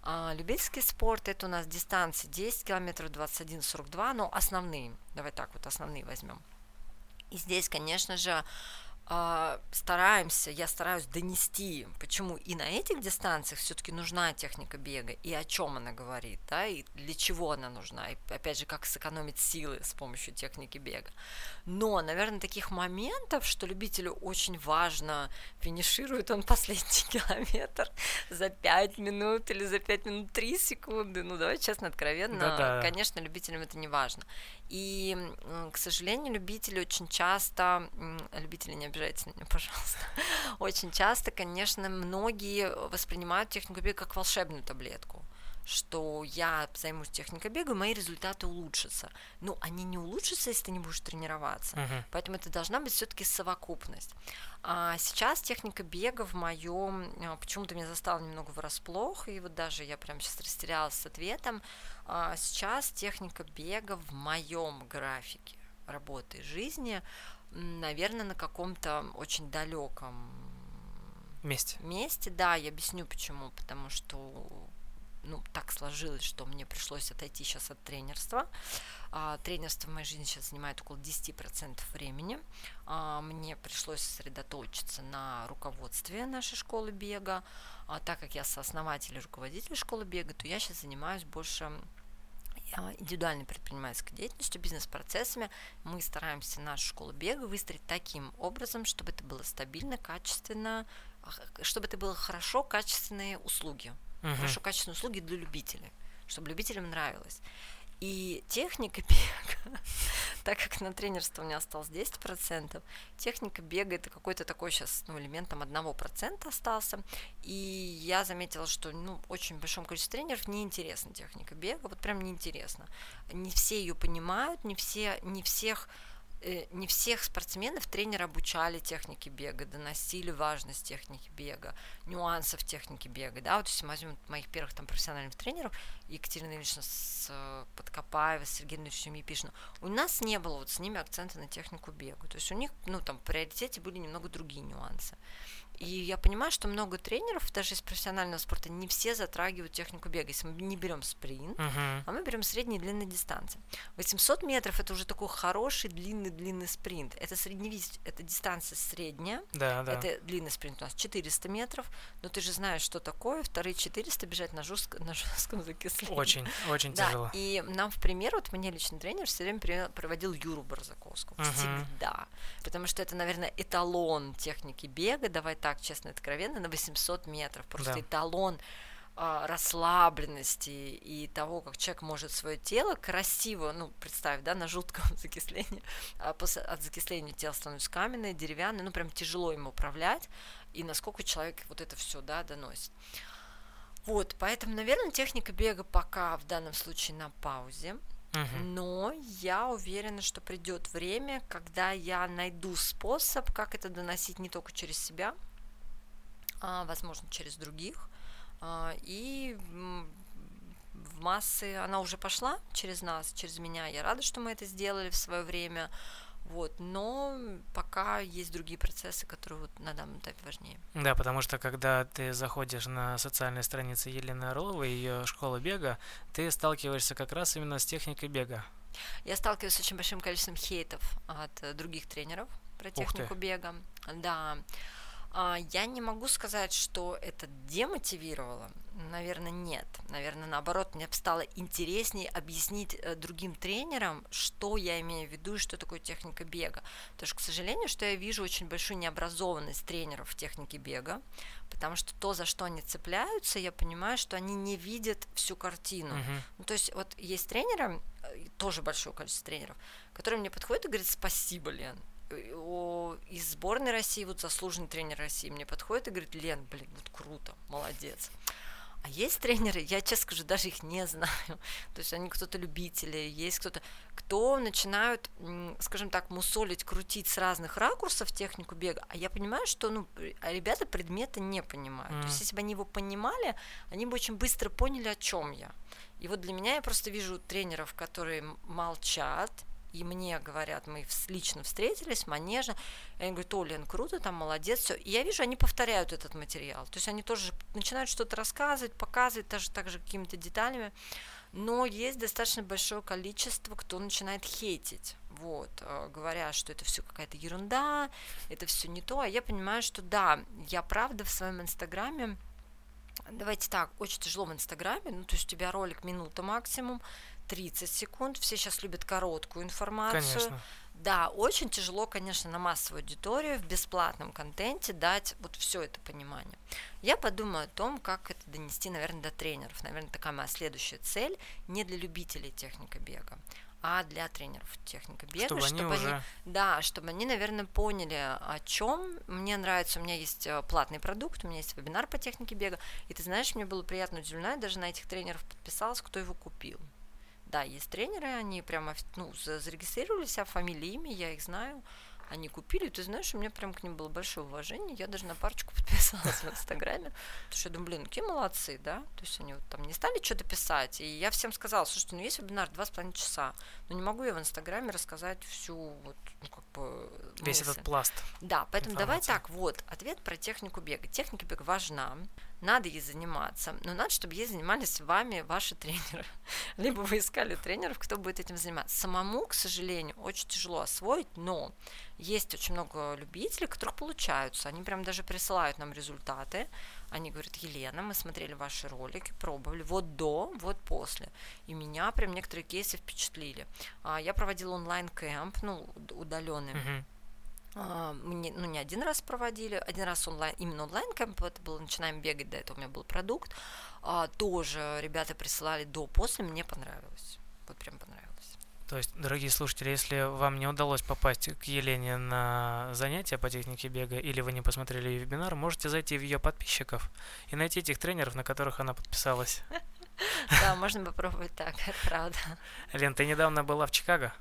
А, любительский спорт это у нас дистанции 10 километров, 21, 42, но основные, давай так вот основные возьмем. И здесь, конечно же, стараемся, я стараюсь донести, почему и на этих дистанциях все-таки нужна техника бега, и о чем она говорит, да, и для чего она нужна, и опять же, как сэкономить силы с помощью техники бега. Но, наверное, таких моментов, что любителю очень важно, финиширует он последний километр за 5 минут или за 5 минут 3 секунды, ну, давай честно, откровенно, Да-да. конечно, любителям это не важно. И, м, к сожалению, любители очень часто, любители, не обижайтесь на меня, пожалуйста, очень часто, конечно, многие воспринимают технику как волшебную таблетку что я займусь техникой бега, мои результаты улучшатся. Ну, они не улучшатся, если ты не будешь тренироваться. Мгм. Поэтому это должна быть все-таки совокупность. А сейчас техника бега в моем почему-то меня застала немного врасплох, и вот даже я прям сейчас растерялась с ответом. А сейчас техника бега в моем графике работы и жизни, наверное, на каком-то очень далеком Вместе. месте. Да, я объясню почему. Потому что ну, так сложилось, что мне пришлось отойти сейчас от тренерства. А, тренерство в моей жизни сейчас занимает около 10% времени. А, мне пришлось сосредоточиться на руководстве нашей школы бега. А, так как я сооснователь и руководитель школы бега, то я сейчас занимаюсь больше а, индивидуальной предпринимательской деятельностью, бизнес-процессами. Мы стараемся нашу школу бега выстроить таким образом, чтобы это было стабильно, качественно, чтобы это было хорошо, качественные услуги Мгм. хорошо качественные услуги для любителей, чтобы любителям нравилось. И техника бега, так как на тренерство у меня осталось 10%, техника бега это какой-то такой сейчас ну, элемент там 1% остался. И я заметила, что ну, очень большому количеству тренеров неинтересна техника бега, вот прям неинтересно. Не все ее понимают, не, все, не всех не всех спортсменов тренеры обучали технике бега, доносили важность техники бега, нюансов техники бега, да, вот если мы возьмем моих первых там профессиональных тренеров, Екатерина Ильична с э, Подкопаева, Сергей Ильичем Епишина, у нас не было вот с ними акцента на технику бега, то есть у них, ну, там, в приоритете были немного другие нюансы. И я понимаю, что много тренеров, даже из профессионального спорта, не все затрагивают технику бега. Если мы не берем спринт, Мгм. а мы берем средние длинные дистанции. 800 метров это уже такой хороший длинный-длинный спринт. Это средневис, это дистанция средняя, Да, да. это длинный спринт у нас 400 метров, но ты же знаешь, что такое вторые 400 бежать на, жестко, на жестком закислении. Очень, очень Да, тяжело. и нам в пример, вот мне личный тренер все время проводил Юру Барзаковского. Мгм. Всегда. Потому что это, наверное, эталон техники бега, давай так, честно и откровенно, на 800 метров. Просто Да. эталон а, расслабленности и того, как человек может свое тело красиво, ну, представь, да, на жутком закислении, а после, от закисления тело становится каменное, деревянное, ну, прям тяжело им управлять, и насколько человек вот это все, да, доносит. Вот, поэтому, наверное, техника бега пока в данном случае на паузе. Но я уверена, что придет время, когда я найду способ, как это доносить не только через себя, возможно, через других. А, и в массы она уже пошла через нас, через меня. Я рада, что мы это сделали в свое время. Вот, но пока есть другие процессы, которые вот на данном этапе важнее. Да, потому что когда ты заходишь на социальные страницы Елены Орловой, ее школы бега, ты сталкиваешься как раз именно с техникой бега. Я сталкиваюсь с очень большим количеством хейтов от других тренеров про технику бега. Да. А, я не могу сказать, что это демотивировало. Наверное, нет. Наверное, наоборот, мне стало интереснее объяснить э, другим тренерам, что я имею в виду и что такое техника бега. Потому что, к сожалению, что я вижу очень большую необразованность тренеров в технике бега, потому что то, за что они цепляются, я понимаю, что они не видят всю картину. Uh-huh. Ну, то есть вот есть тренеры, э, тоже большое количество тренеров, которые мне подходят и говорят, спасибо, Лен, из сборной России, вот заслуженный тренер России мне подходит и говорит, Лен, блин, вот круто, молодец. А есть тренеры, я честно скажу, даже их не знаю. То есть они кто-то любители, есть кто-то, кто начинают, скажем так, мусолить, крутить с разных ракурсов технику бега. А я понимаю, что ну, а ребята предмета не понимают. Mm. То есть если бы они его понимали, они бы очень быстро поняли, о чем я. И вот для меня я просто вижу тренеров, которые молчат, и мне говорят, мы лично встретились, манежа, и они говорят, о, Лен, круто, там, молодец, все. И я вижу, они повторяют этот материал, то есть они тоже начинают что-то рассказывать, показывать, даже так же какими-то деталями, но есть достаточно большое количество, кто начинает хейтить, вот, э, говоря, что это все какая-то ерунда, это все не то, а я понимаю, что да, я правда в своем инстаграме, давайте так, очень тяжело в инстаграме, ну, то есть у тебя ролик минута максимум, 30 секунд. Все сейчас любят короткую информацию. Конечно. Да, очень тяжело, конечно, на массовую аудиторию в бесплатном контенте дать вот все это понимание. Я подумаю о том, как это донести, наверное, до тренеров. Наверное, такая моя следующая цель не для любителей техника бега, а для тренеров техника бега, чтобы, чтобы они, уже... да, чтобы они, наверное, поняли, о чем. Мне нравится, у меня есть э, платный продукт, у меня есть вебинар по технике бега, и ты знаешь, мне было приятно удивлена, я даже на этих тренеров подписалась, кто его купил. Да, есть тренеры, они прямо ну, зарегистрировались, а фамилии, имя, я их знаю. Они купили, ты знаешь, у меня прям к ним было большое уважение. Я даже на парочку подписалась в Инстаграме. Потому что я думаю, блин, какие молодцы, да? То есть они вот там не стали что-то писать. И я всем сказала, слушайте, ну есть вебинар два с половиной часа. Но не могу я в Инстаграме рассказать всю вот, ну, как бы... Весь мысль. этот пласт. Да, поэтому информации. давай так, вот, ответ про технику бега. Техника бега важна надо ей заниматься, но надо, чтобы ей занимались вами ваши тренеры. Либо вы искали тренеров, кто будет этим заниматься. Самому, к сожалению, очень тяжело освоить, но есть очень много любителей, которых получаются. Они прям даже присылают нам результаты. Они говорят, Елена, мы смотрели ваши ролики, пробовали, вот до, вот после. И меня прям некоторые кейсы впечатлили. А, я проводила онлайн-кэмп, ну, удаленный. А, мы не, ну, не один раз проводили, один раз онлайн, именно онлайн-кэмп, это было «Начинаем бегать», до этого у меня был продукт, а, тоже ребята присылали до-после, мне понравилось, вот прям понравилось. То есть, дорогие слушатели, если вам не удалось попасть к Елене на занятия по технике бега, или вы не посмотрели ее вебинар, можете зайти в ее подписчиков и найти этих тренеров, на которых она подписалась. Да, можно попробовать так, это правда. Лен, ты недавно была в Чикаго?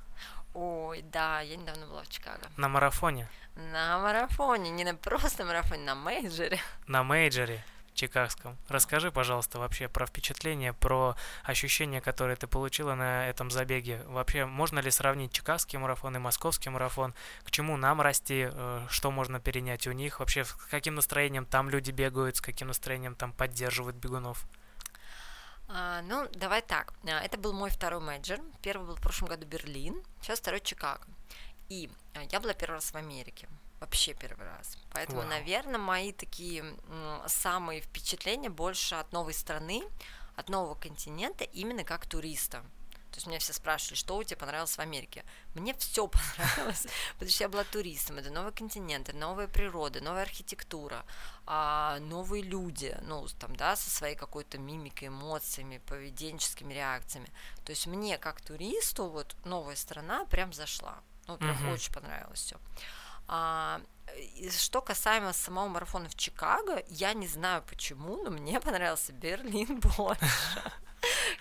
Ой, да, я недавно была в Чикаго. На марафоне? На марафоне, не на просто марафоне, на мейджоре. На мейджоре чикагском. Расскажи, пожалуйста, вообще про впечатления, про ощущения, которые ты получила на этом забеге. Вообще, можно ли сравнить чикагский марафон и московский марафон? К чему нам расти? Э, что можно перенять у них? Вообще, с каким настроением там люди бегают, с каким настроением там поддерживают бегунов? А, ну, давай так. А, это был мой второй менеджер. Первый был в прошлом году Берлин, сейчас второй Чикаго. И а, я была первый раз в Америке. Вообще первый раз. Поэтому, Вау. наверное, мои такие самые впечатления больше от новой страны, от нового континента, именно как туриста. То есть меня все спрашивали, что у тебя понравилось в Америке. Мне все понравилось, потому что я была туристом. Это новые континенты, новая природа, новая архитектура, а, новые люди, ну, там, да, со своей какой-то мимикой, эмоциями, поведенческими реакциями. То есть мне, как туристу, вот новая страна прям зашла. Ну, прям uh-huh. очень понравилось все. А, что касаемо самого марафона в Чикаго, я не знаю почему, но мне понравился Берлин больше.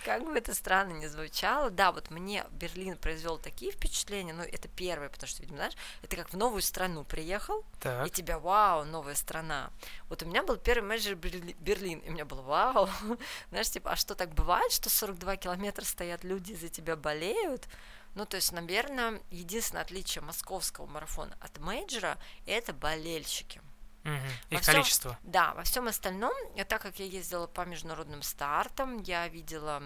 Как бы это странно ни звучало, да, вот мне Берлин произвел такие впечатления, ну, это первое, потому что, видимо, знаешь, это как в новую страну приехал, Так. и тебя, вау, новая страна. Вот у меня был первый менеджер Берли- Берлин, и у меня было, вау, знаешь, типа, а что так бывает, что 42 километра стоят люди, за тебя болеют? Ну, то есть, наверное, единственное отличие московского марафона от мейджора – это болельщики. Во Их всём- количество. Да, во всем остальном, э, так как я ездила по международным стартам, я видела,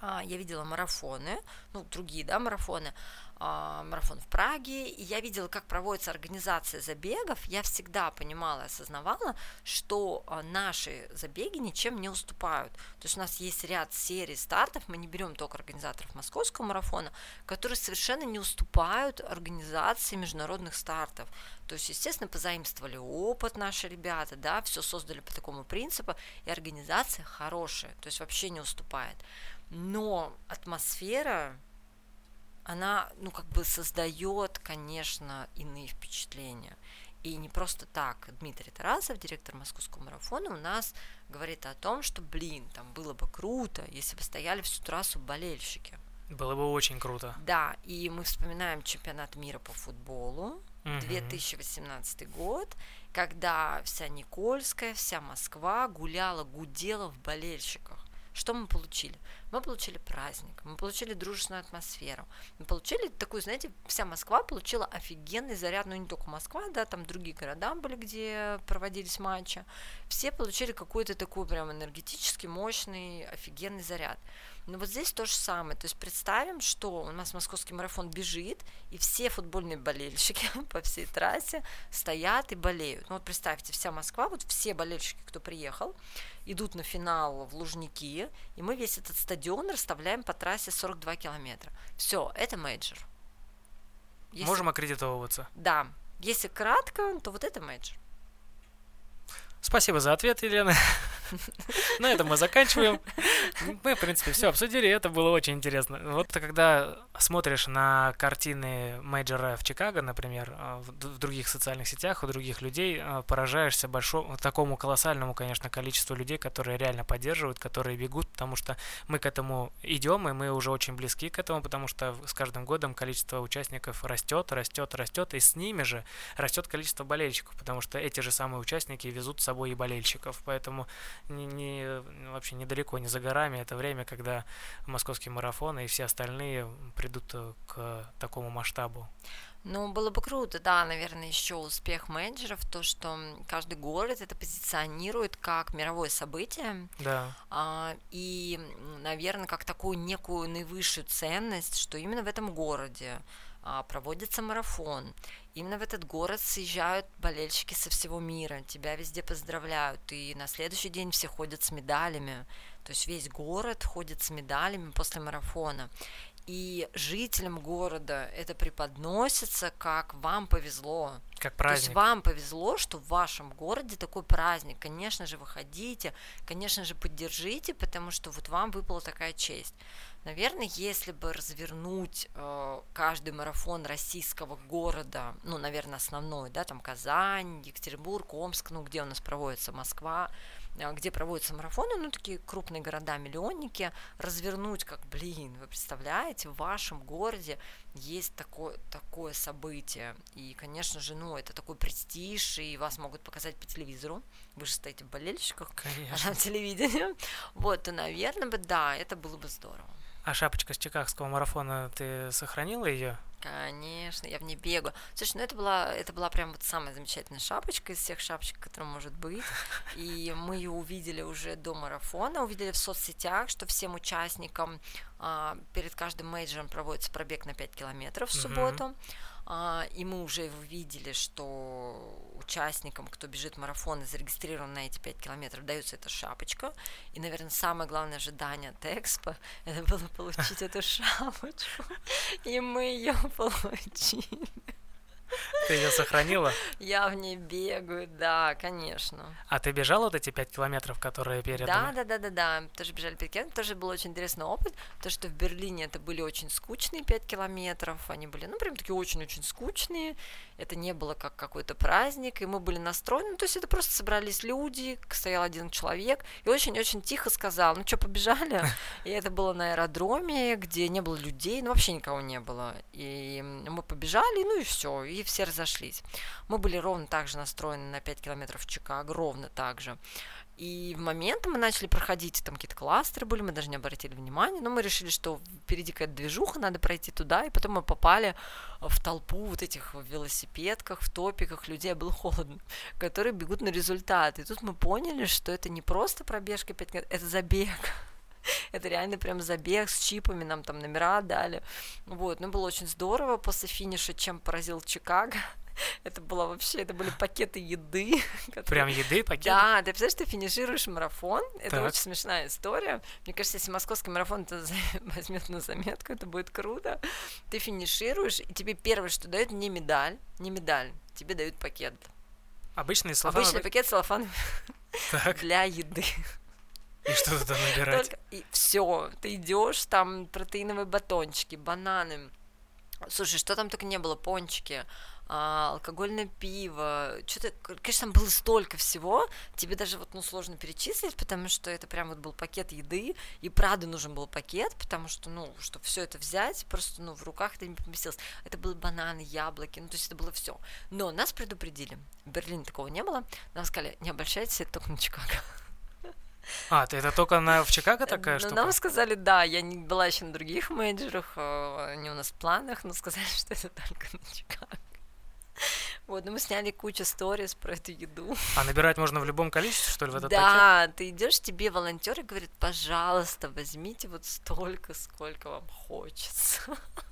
а, я видела марафоны, ну, другие, да, марафоны, марафон в Праге, и я видела, как проводится организация забегов, я всегда понимала и осознавала, что а, наши забеги ничем не уступают. То есть у нас есть ряд серий стартов, мы не берем только организаторов московского марафона, которые совершенно не уступают организации международных стартов. То есть, естественно, позаимствовали опыт наши ребята, да, все создали по такому принципу, и организация хорошая, то есть вообще не уступает. Но атмосфера, она, ну, как бы создает, конечно, иные впечатления. И не просто так Дмитрий Тарасов, директор московского марафона, у нас говорит о том, что, блин, там было бы круто, если бы стояли всю трассу болельщики. Было бы очень круто. Да, и мы вспоминаем чемпионат мира по футболу, Мгм. 2018 год, когда вся Никольская, вся Москва гуляла, гудела в болельщиках. Что мы получили? Мы получили праздник, мы получили дружественную атмосферу, мы получили такую, знаете, вся Москва получила офигенный заряд, ну не только Москва, да, там другие города были, где проводились матчи, все получили какой-то такой прям энергетический, мощный, офигенный заряд. Но вот здесь то же самое. То есть представим, что у нас московский марафон бежит, и все футбольные болельщики по всей трассе стоят и болеют. Ну вот представьте, вся Москва, вот все болельщики, кто приехал, идут на финал в Лужники, и мы весь этот стадион расставляем по трассе 42 километра. Все, это мейджор. Если- Можем аккредитовываться. Да. Если кратко, то вот это мейджор. Спасибо за ответ, Елена. На этом мы заканчиваем. Мы, в принципе, все обсудили, это было очень интересно. Вот когда смотришь на картины мейджора в Чикаго, например, а, в других социальных сетях, у других людей, а, поражаешься большому, такому колоссальному, конечно, количеству людей, которые реально поддерживают, которые бегут, потому что мы к этому идем, и мы уже очень близки к этому, потому что с каждым годом количество участников растет, растет, растет, и с ними же растет количество болельщиков, потому что эти же самые участники везут с собой и болельщиков, поэтому не, не- вообще недалеко, не за горами. Это время, когда московский марафон и все остальные придут э, к такому масштабу. Ну, было бы круто, да, наверное, еще успех менеджеров, то, что каждый город это позиционирует как мировое событие, Да, а, и, наверное, как такую некую наивысшую ценность, что именно в этом городе проводится марафон. Именно в этот город съезжают болельщики со всего мира, тебя везде поздравляют, и на следующий день все ходят с медалями, то есть весь город ходит с медалями после марафона. И жителям города это преподносится как вам повезло, как то есть праздник. вам повезло, что в вашем городе такой праздник. Конечно же, выходите, конечно же, поддержите, потому что вот вам выпала такая честь. Наверное, если бы развернуть э, каждый марафон российского города, ну, наверное, основной, да, там Казань, Екатеринбург, Омск, ну, где у нас проводится Москва, э, где проводятся марафоны, ну, такие крупные города-миллионники, развернуть как, блин, вы представляете, в вашем городе есть такое, такое событие. И, конечно же, ну, это такой престиж, и вас могут показать по телевизору. Вы же стоите в болельщиках, а Конечно. там телевидение. Вот, то, наверное, бы, да, это было бы здорово. А шапочка с чикагского марафона, ты сохранила ее? Конечно, я в ней бегаю. Слушай, ну это была, это была прям вот самая замечательная шапочка из всех шапочек, которая может быть. И мы ее увидели уже до марафона, увидели в соцсетях, что всем участникам а, перед каждым мейджором проводится пробег на 5 километров в субботу. А, и мы уже увидели, что участникам, кто бежит марафон и зарегистрирован на эти 5 километров, дается эта шапочка. И, наверное, самое главное ожидание от Экспо это было получить эту шапочку. И мы ее получили. Ты ее сохранила? Я в ней бегаю, да, конечно. А ты бежала вот эти пять километров, которые перед... Да, да, да, да, да. Тоже бежали 5 километров. Тоже был очень интересный опыт. То, что в Берлине это были очень скучные 5 километров. Они были, ну, прям такие очень-очень скучные. Это не было как какой-то праздник. И мы были настроены. Ну, то есть это просто собрались люди, стоял один человек. И очень-очень тихо сказал, ну что, побежали? И это было на аэродроме, где не было людей. Ну, вообще никого не было. И мы побежали, ну и все. И все разошлись. Мы были ровно так же настроены на 5 километров в Чикаго, ровно так же. И в момент мы начали проходить, там какие-то кластеры были, мы даже не обратили внимания, но мы решили, что впереди какая-то движуха, надо пройти туда, и потом мы попали в толпу вот этих в велосипедках, в топиках людей, было холодно, которые бегут на результат. И тут мы поняли, что это не просто пробежка 5 километров, это забег. Это реально прям забег с чипами, нам там номера дали. Вот, ну было очень здорово после финиша, чем поразил Чикаго. Это было вообще, это были пакеты еды. Которые... Прям еды, пакеты? Да, ты представляешь, ты финишируешь марафон, это так. очень смешная история. Мне кажется, если московский марафон это возьмет на заметку, это будет круто. Ты финишируешь, и тебе первое, что дают, не медаль, не медаль, тебе дают пакет. Обычный целлофан? Обычный пакет целлофан для еды. И что туда набирать? Только, и все, ты идешь, там протеиновые батончики, бананы. Слушай, что там только не было, пончики, а, алкогольное пиво, что-то, конечно, там было столько всего, тебе даже вот, ну, сложно перечислить, потому что это прям вот был пакет еды, и правда нужен был пакет, потому что, ну, чтобы все это взять, просто, ну, в руках это не поместилось. Это были бананы, яблоки, ну, то есть это было все. Но нас предупредили, в Берлине такого не было, нам сказали, не обольщайтесь, это только на Чикаго. А, ты это только на, в Чикаго такая ну, штука? Нам сказали, да, я не была еще на других менеджерах, а, они у нас в планах, но сказали, что это только на Чикаго. Вот, ну мы сняли кучу сториз про эту еду. А набирать можно в любом количестве, что ли, в этот Да, пакет? ты идешь, тебе волонтеры говорят, пожалуйста, возьмите вот столько, сколько вам хочется.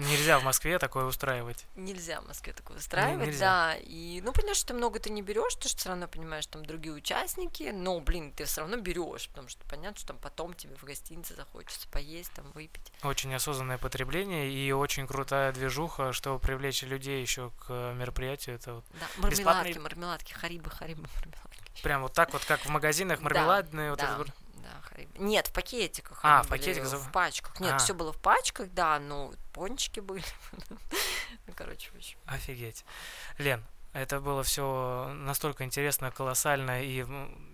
Нельзя в Москве такое устраивать. Нельзя в Москве такое устраивать, Нельзя. да. И, ну, понятно, что ты много ты не берешь, ты что все равно понимаешь, там другие участники, но, блин, ты все равно берешь, потому что понятно, что там потом тебе в гостинице захочется поесть, там выпить. Очень осознанное потребление и очень крутая движуха, чтобы привлечь людей еще к мероприятию. Это вот да, мармеладки, бесплатный... мармеладки, харибы, харибы, мармеладки. Прям вот так вот, как в магазинах мармеладные, да, вот да. это да, Нет, в пакетиках. А, в пакетиках? В пачках. Нет, а. все было в пачках, да, ну, пончики были. ну, короче, очень. Офигеть. Лен, это было все настолько интересно, колоссально, и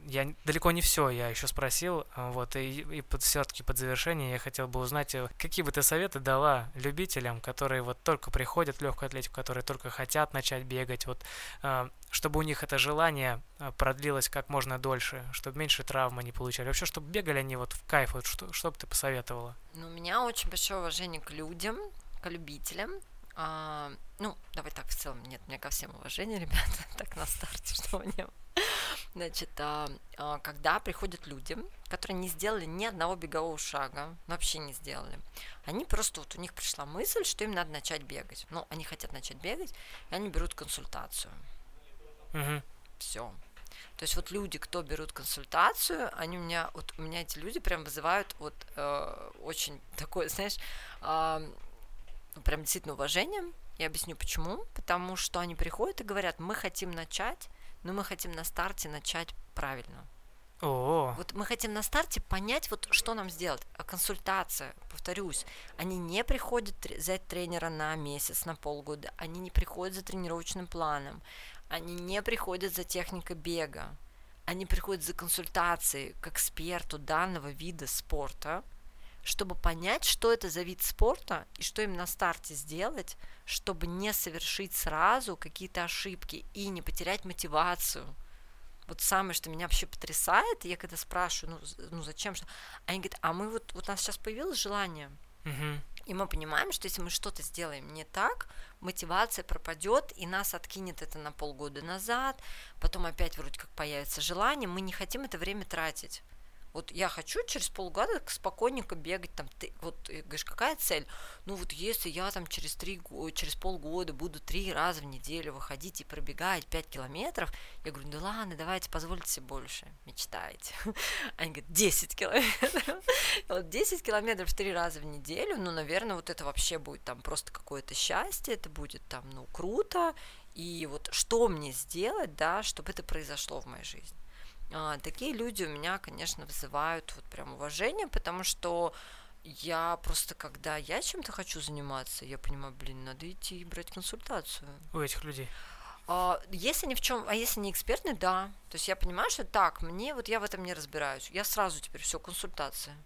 я далеко не все я еще спросил, вот, и, и под, все-таки под завершение я хотел бы узнать, э, какие бы ты советы дала любителям, которые вот только приходят в легкую атлетику, которые только хотят начать бегать, вот, э, чтобы у них это желание э, продлилось как можно дольше, чтобы меньше травм они получали, вообще, чтобы бегали они вот в кайф, вот, что, что бы ты посоветовала? Ну, у меня очень большое уважение к людям, к любителям, а, ну, давай так, в целом, нет, у меня ко всем уважение, ребята, так на старте, что не. Значит, а, а, когда приходят люди, которые не сделали ни одного бегового шага, вообще не сделали, они просто, вот у них пришла мысль, что им надо начать бегать. Ну, они хотят начать бегать, и они берут консультацию. Угу. Все. То есть вот люди, кто берут консультацию, они у меня, вот у меня эти люди прям вызывают вот э, очень такое, знаешь, э, прям действительно уважением. Я объясню почему. Потому что они приходят и говорят, мы хотим начать, но мы хотим на старте начать правильно. О. Вот мы хотим на старте понять, вот что нам сделать. А консультация, повторюсь, они не приходят взять тренера на месяц, на полгода, они не приходят за тренировочным планом, они не приходят за техникой бега, они приходят за консультацией к эксперту данного вида спорта, чтобы понять, что это за вид спорта и что им на старте сделать, чтобы не совершить сразу какие-то ошибки и не потерять мотивацию. Вот самое, что меня вообще потрясает, я когда спрашиваю, ну, ну зачем, что... они говорят, а мы вот, вот у нас сейчас появилось желание, угу. и мы понимаем, что если мы что-то сделаем не так, мотивация пропадет, и нас откинет это на полгода назад, потом опять вроде как появится желание, мы не хотим это время тратить. Вот я хочу через полгода спокойненько бегать, там, ты, вот, говоришь, какая цель? Ну, вот если я там через, три, через полгода буду три раза в неделю выходить и пробегать 5 километров, я говорю, ну ладно, давайте, позвольте себе больше, мечтаете. Они говорят, 10 километров. Вот 10 километров три раза в неделю, ну, наверное, вот это вообще будет там просто какое-то счастье, это будет там, ну, круто, и вот что мне сделать, да, чтобы это произошло в моей жизни. А, такие люди у меня, конечно, вызывают вот прям уважение, потому что я просто, когда я чем-то хочу заниматься, я понимаю, блин, надо идти и брать консультацию. У этих людей. А, если ни в чем, а если не экспертный, да. То есть я понимаю, что так, мне вот я в этом не разбираюсь. Я сразу теперь все консультация.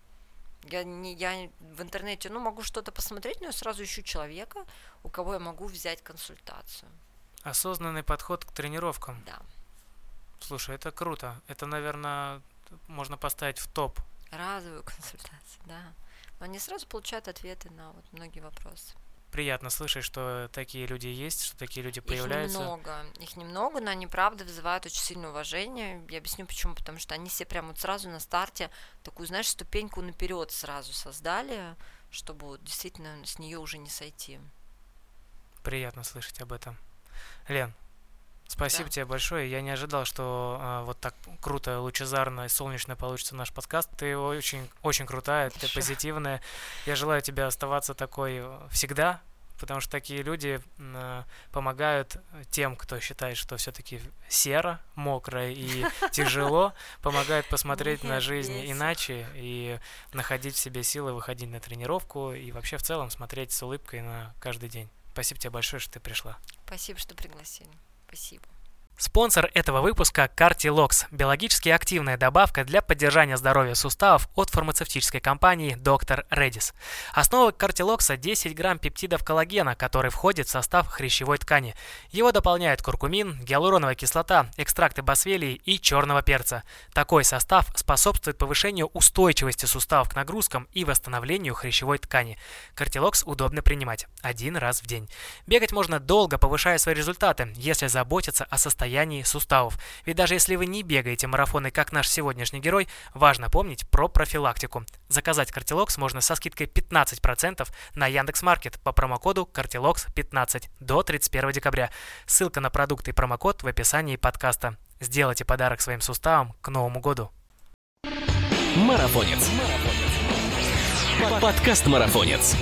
Я не, я в интернете, ну, могу что-то посмотреть, но я сразу ищу человека, у кого я могу взять консультацию. Осознанный подход к тренировкам. Да. Слушай, это круто. Это, наверное, можно поставить в топ. Разовую консультацию, да. Но они сразу получают ответы на вот многие вопросы. Приятно слышать, что такие люди есть, что такие люди появляются. Их немного, их немного, но они правда вызывают очень сильное уважение. Я объясню почему, потому что они все прямо вот сразу на старте такую, знаешь, ступеньку наперед сразу создали, чтобы вот действительно с нее уже не сойти. Приятно слышать об этом. Лен, Спасибо да. тебе большое. Я не ожидал, что а, вот так круто, лучезарно и солнечно получится наш подкаст. Ты очень, очень крутая, ты позитивная. Я желаю тебе оставаться такой э, всегда, потому что такие люди э, помогают тем, кто считает, что все-таки серо, мокро и тяжело, помогают посмотреть на жизнь иначе и находить в себе силы выходить на тренировку и вообще в целом смотреть с улыбкой на каждый день. Спасибо тебе большое, что ты пришла. Спасибо, что пригласили. Спасибо. Спонсор этого выпуска – Cartilox – биологически активная добавка для поддержания здоровья суставов от фармацевтической компании Dr. Redis. Основа Cartilox – 10 грамм пептидов коллагена, который входит в состав хрящевой ткани. Его дополняют куркумин, гиалуроновая кислота, экстракты басвелии и черного перца. Такой состав способствует повышению устойчивости суставов к нагрузкам и восстановлению хрящевой ткани. Cartilox удобно принимать один раз в день. Бегать можно долго, повышая свои результаты, если заботиться о состоянии состоянии суставов. Ведь даже если вы не бегаете марафоны, как наш сегодняшний герой, важно помнить про профилактику. Заказать Картилокс можно со скидкой 15% на Яндекс.Маркет по промокоду Картилокс15 до 31 декабря. Ссылка на продукты и промокод в описании подкаста. Сделайте подарок своим суставам к Новому году. Марафонец. Подкаст Марафонец.